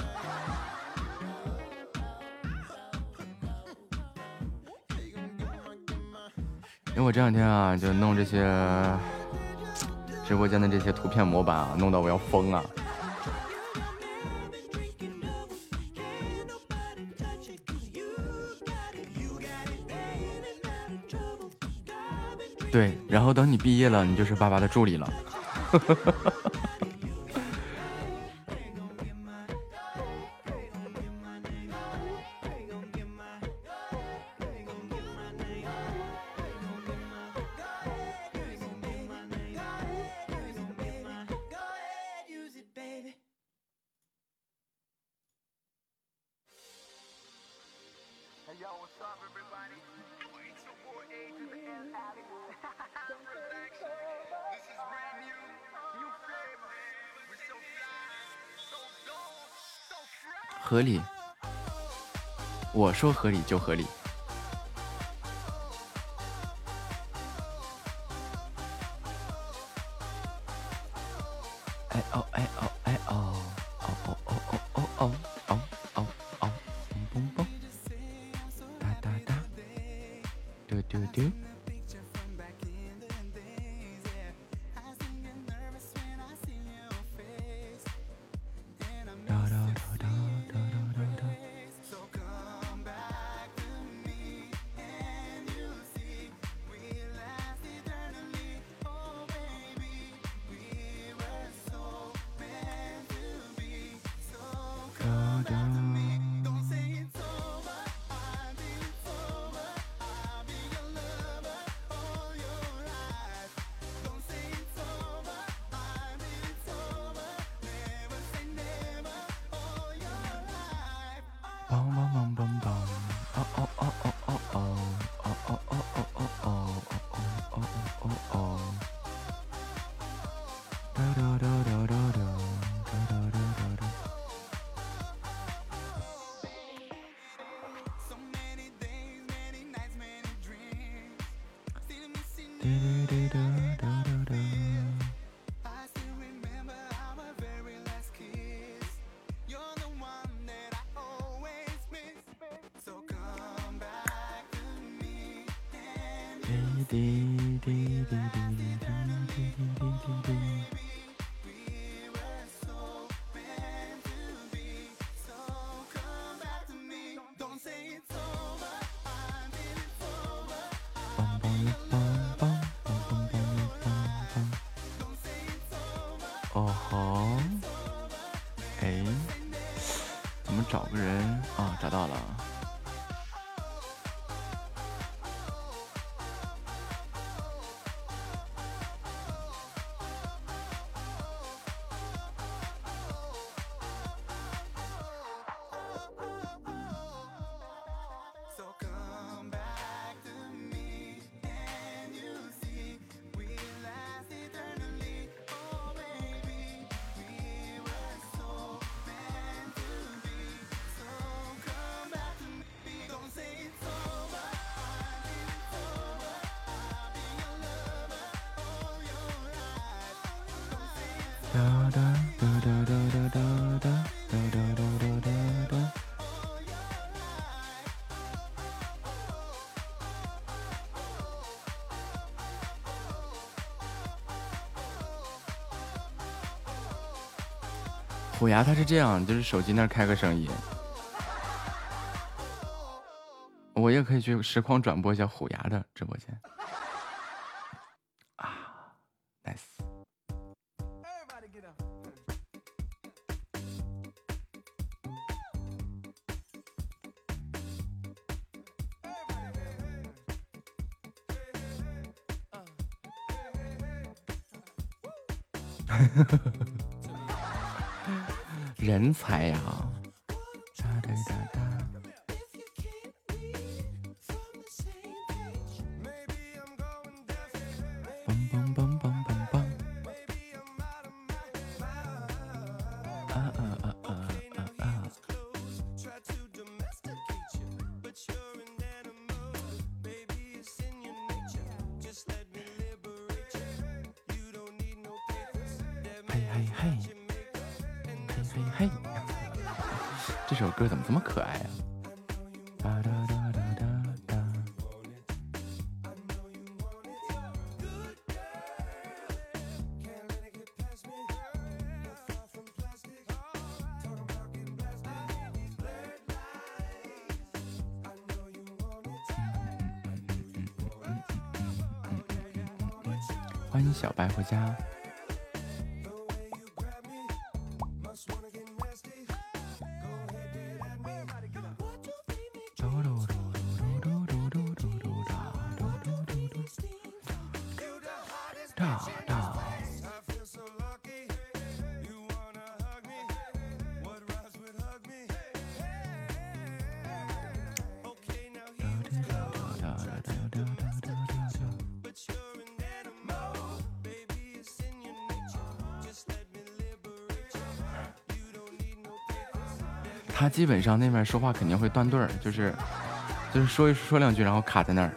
因为我这两天啊，就弄这些直播间的这些图片模板啊，弄得我要疯啊！对，然后等你毕业了，你就是爸爸的助理了。(laughs) 合理，我说合理就合理。虎牙他是这样，就是手机那儿开个声音，我也可以去实况转播一下虎牙的直播间。家。他基本上那边说话肯定会断顿儿，就是就是说一说两句，然后卡在那儿。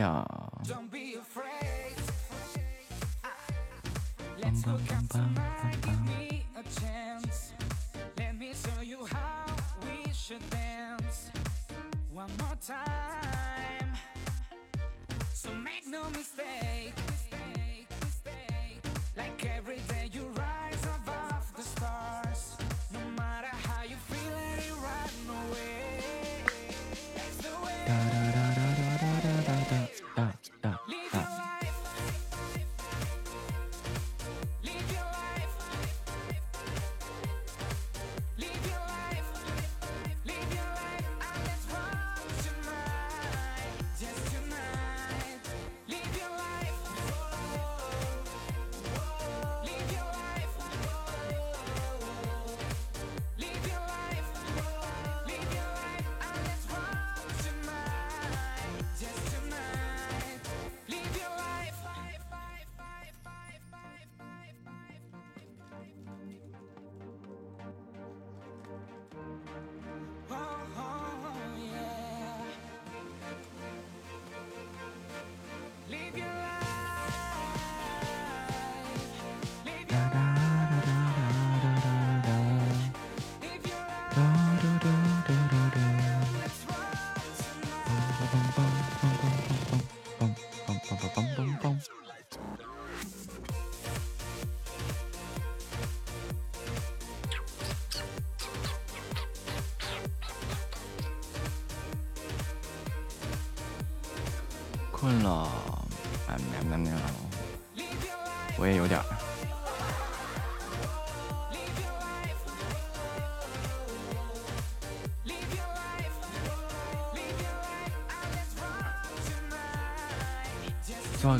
呀，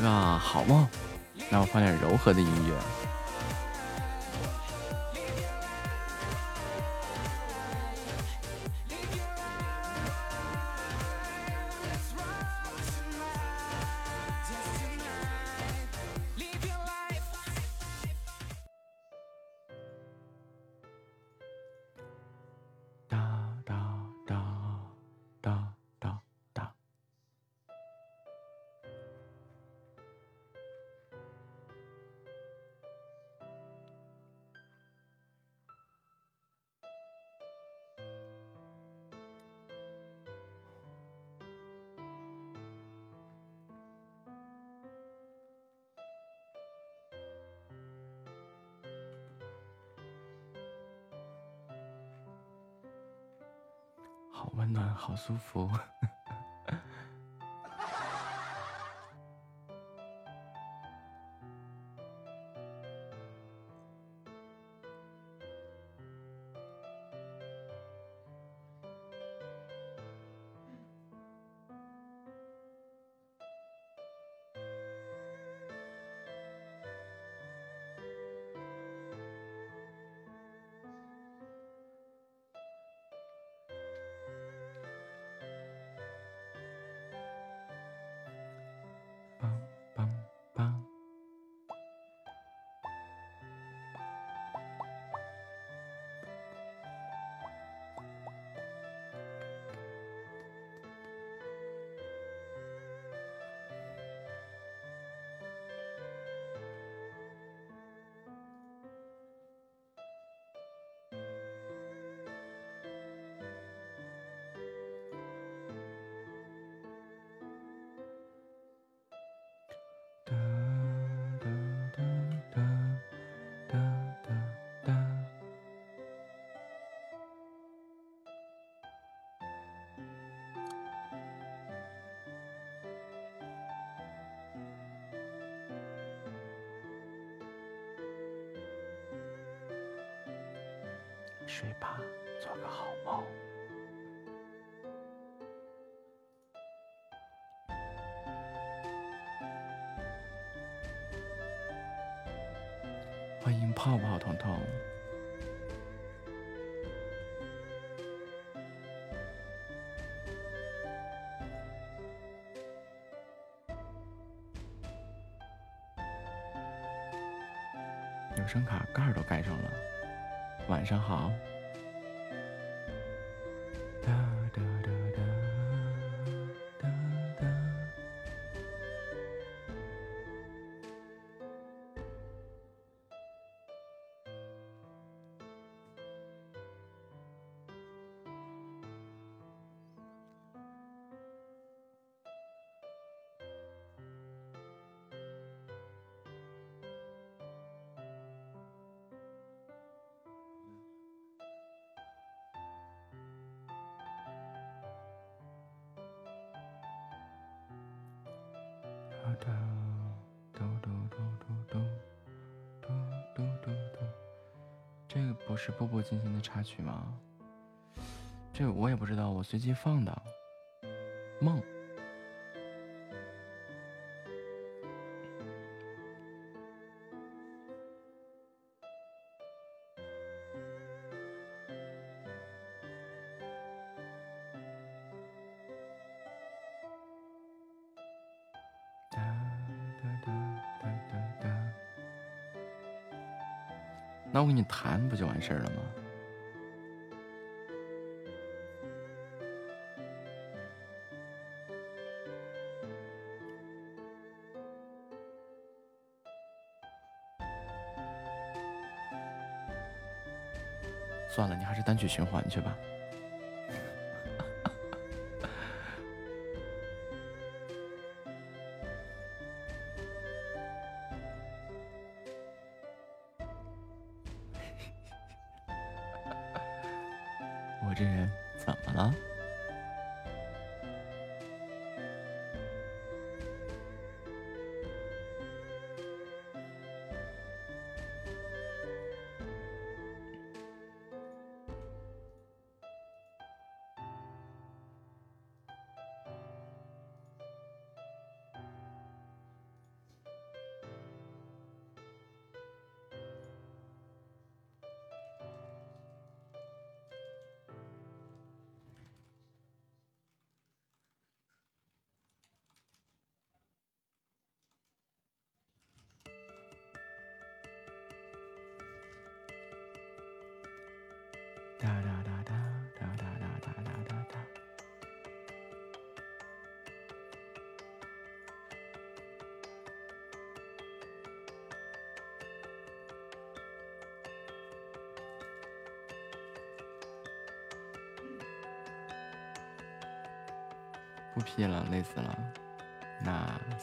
啊好梦那我放点柔和的音乐。好舒服。泡泡彤彤。有声卡盖儿都盖上了。晚上好。是《步步惊心》的插曲吗？这我也不知道，我随机放的。我给你弹不就完事儿了吗？算了，你还是单曲循环去吧。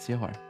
歇会儿。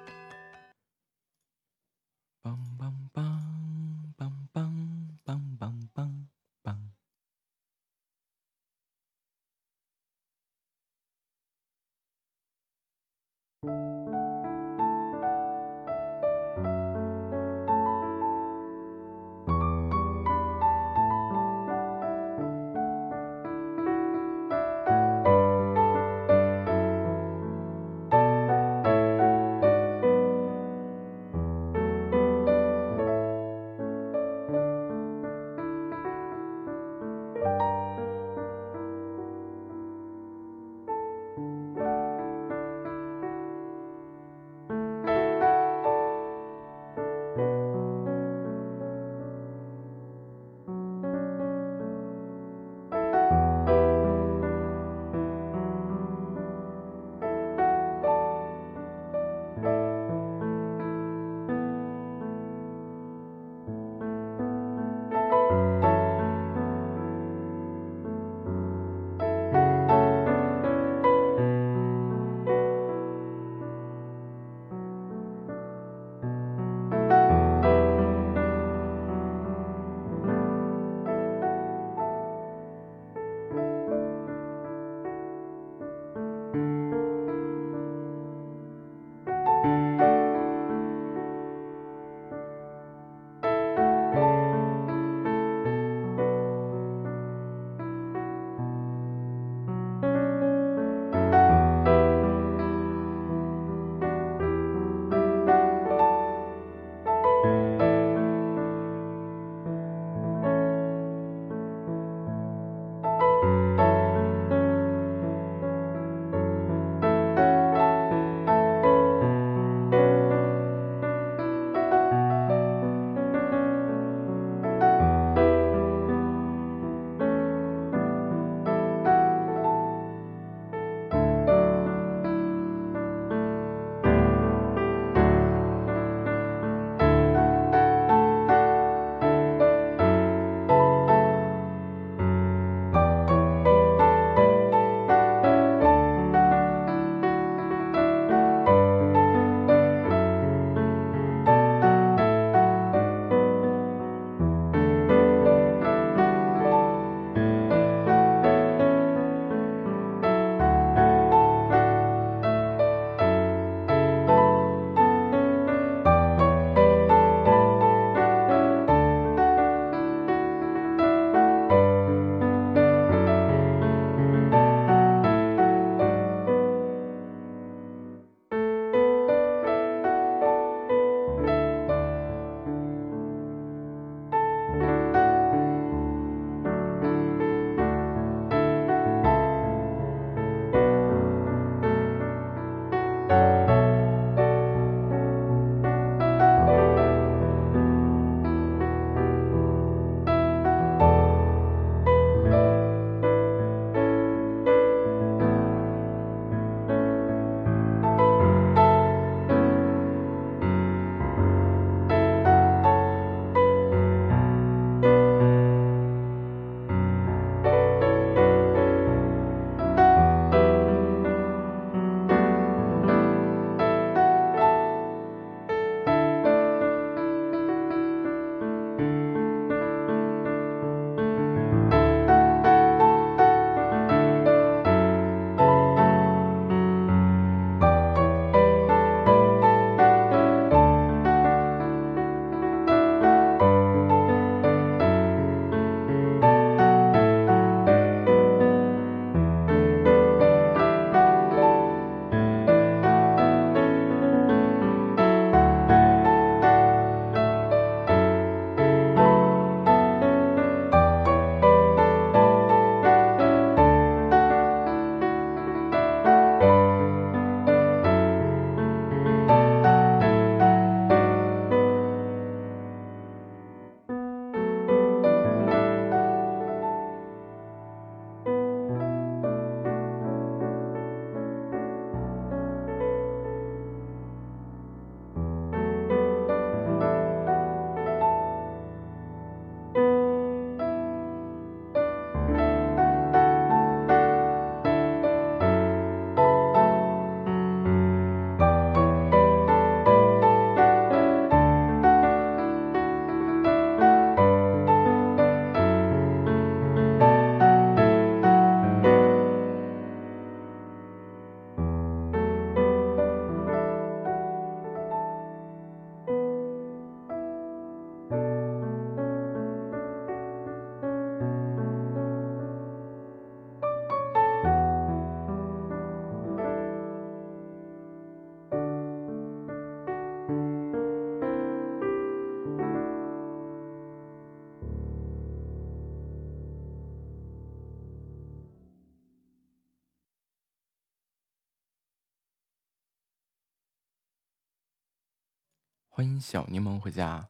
欢迎小柠檬回家。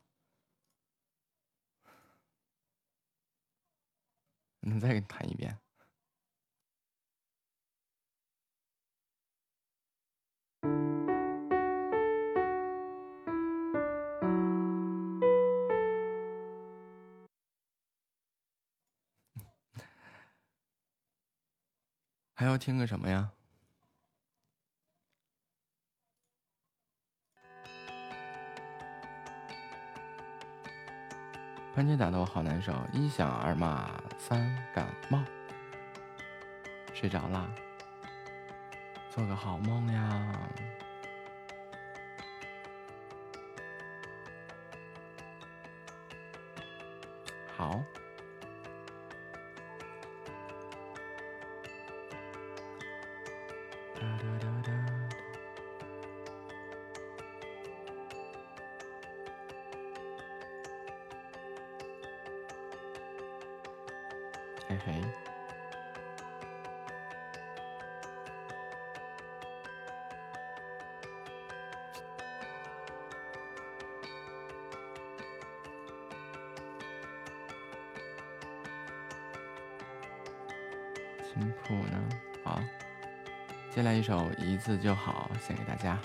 能再给你弹一遍？(laughs) 还要听个什么呀？番茄打的我好难受，一想二骂三感冒，睡着啦，做个好梦呀。字就好》，献给大家。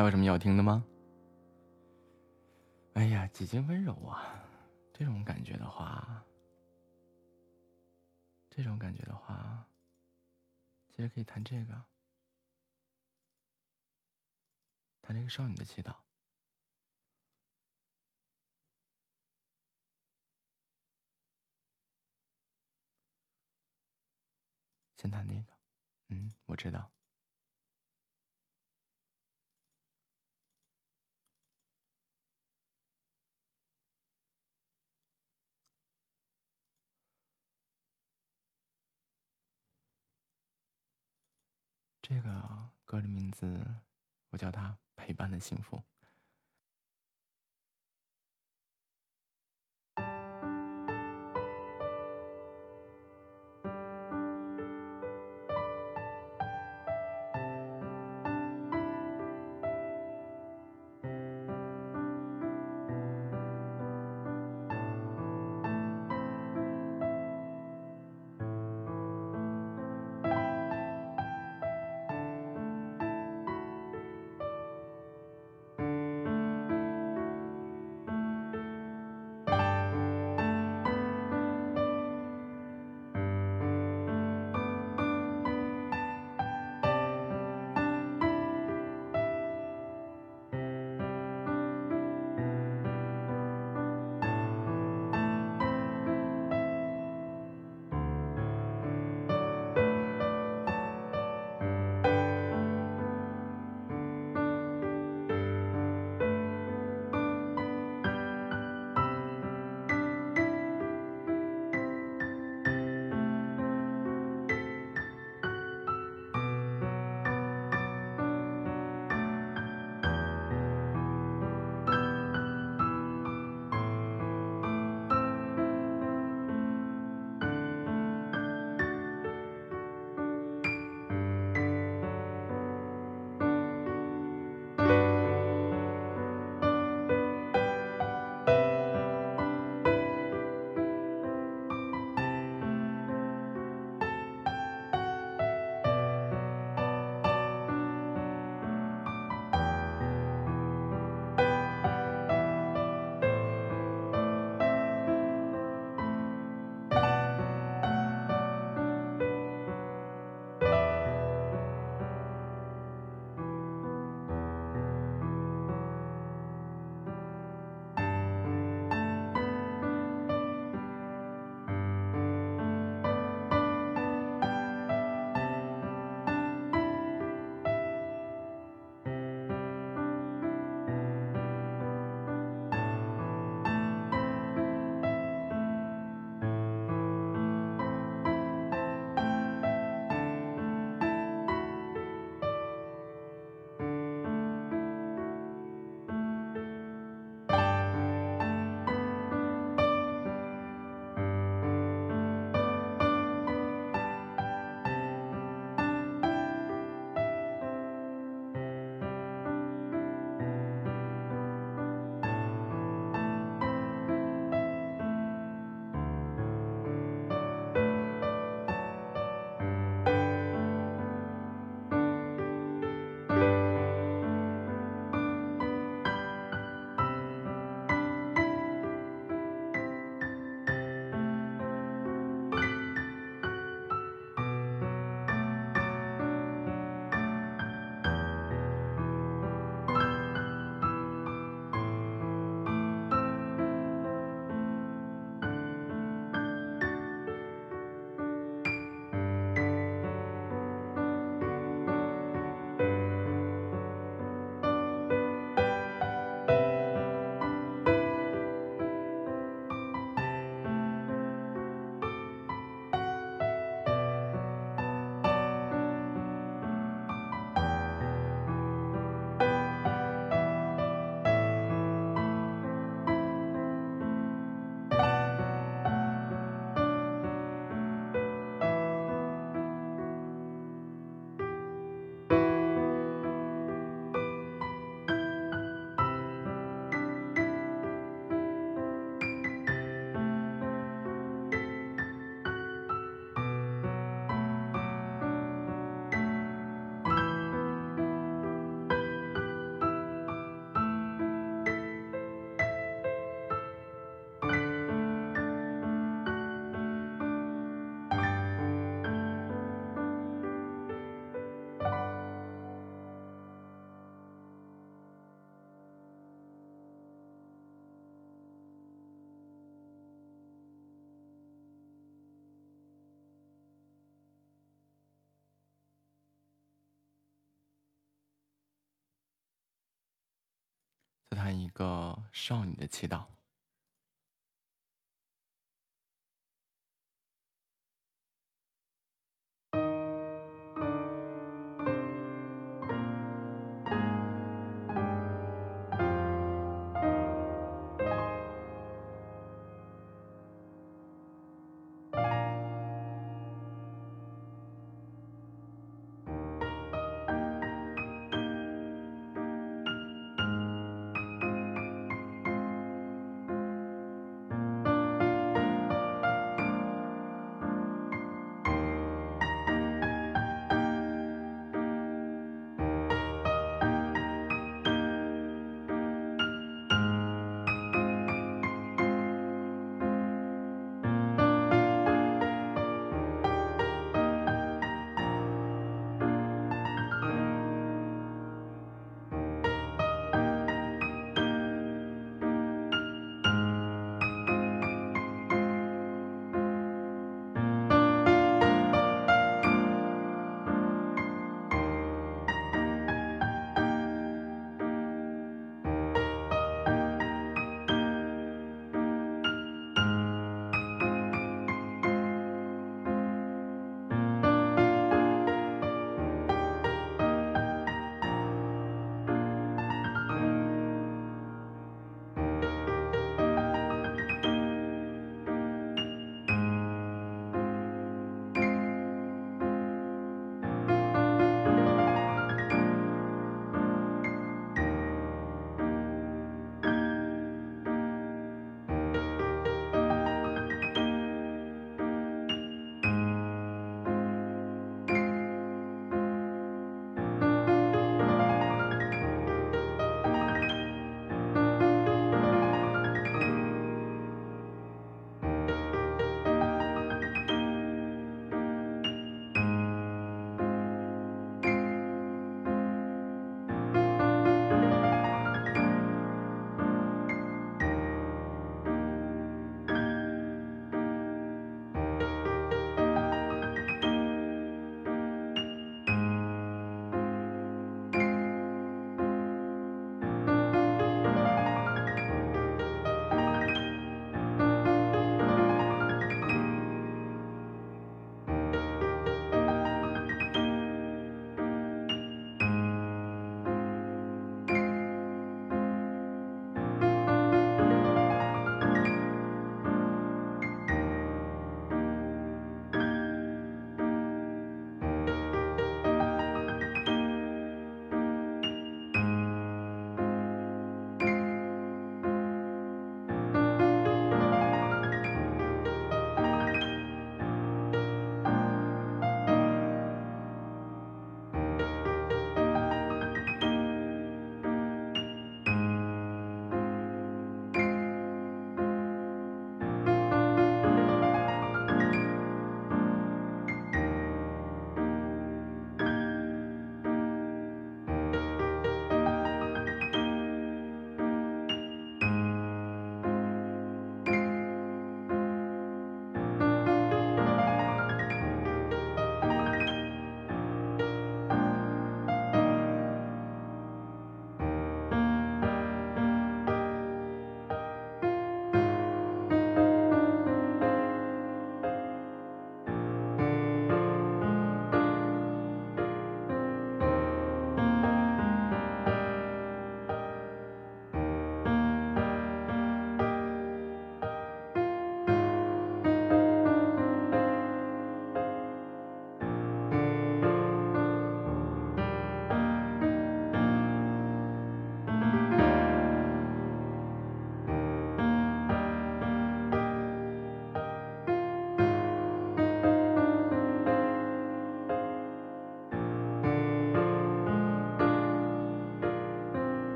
还有什么要听的吗？哎呀，几经温柔啊，这种感觉的话，这种感觉的话，其实可以弹这个，弹这个少女的祈祷。先弹那个，嗯，我知道。这个歌的名字，我叫它“陪伴的幸福”。个少女的祈祷。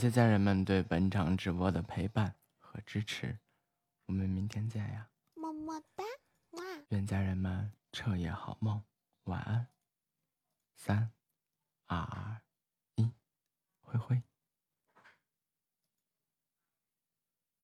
谢家人们对本场直播的陪伴和支持，我们明天见呀！么么哒，哇！愿家人们彻夜好梦，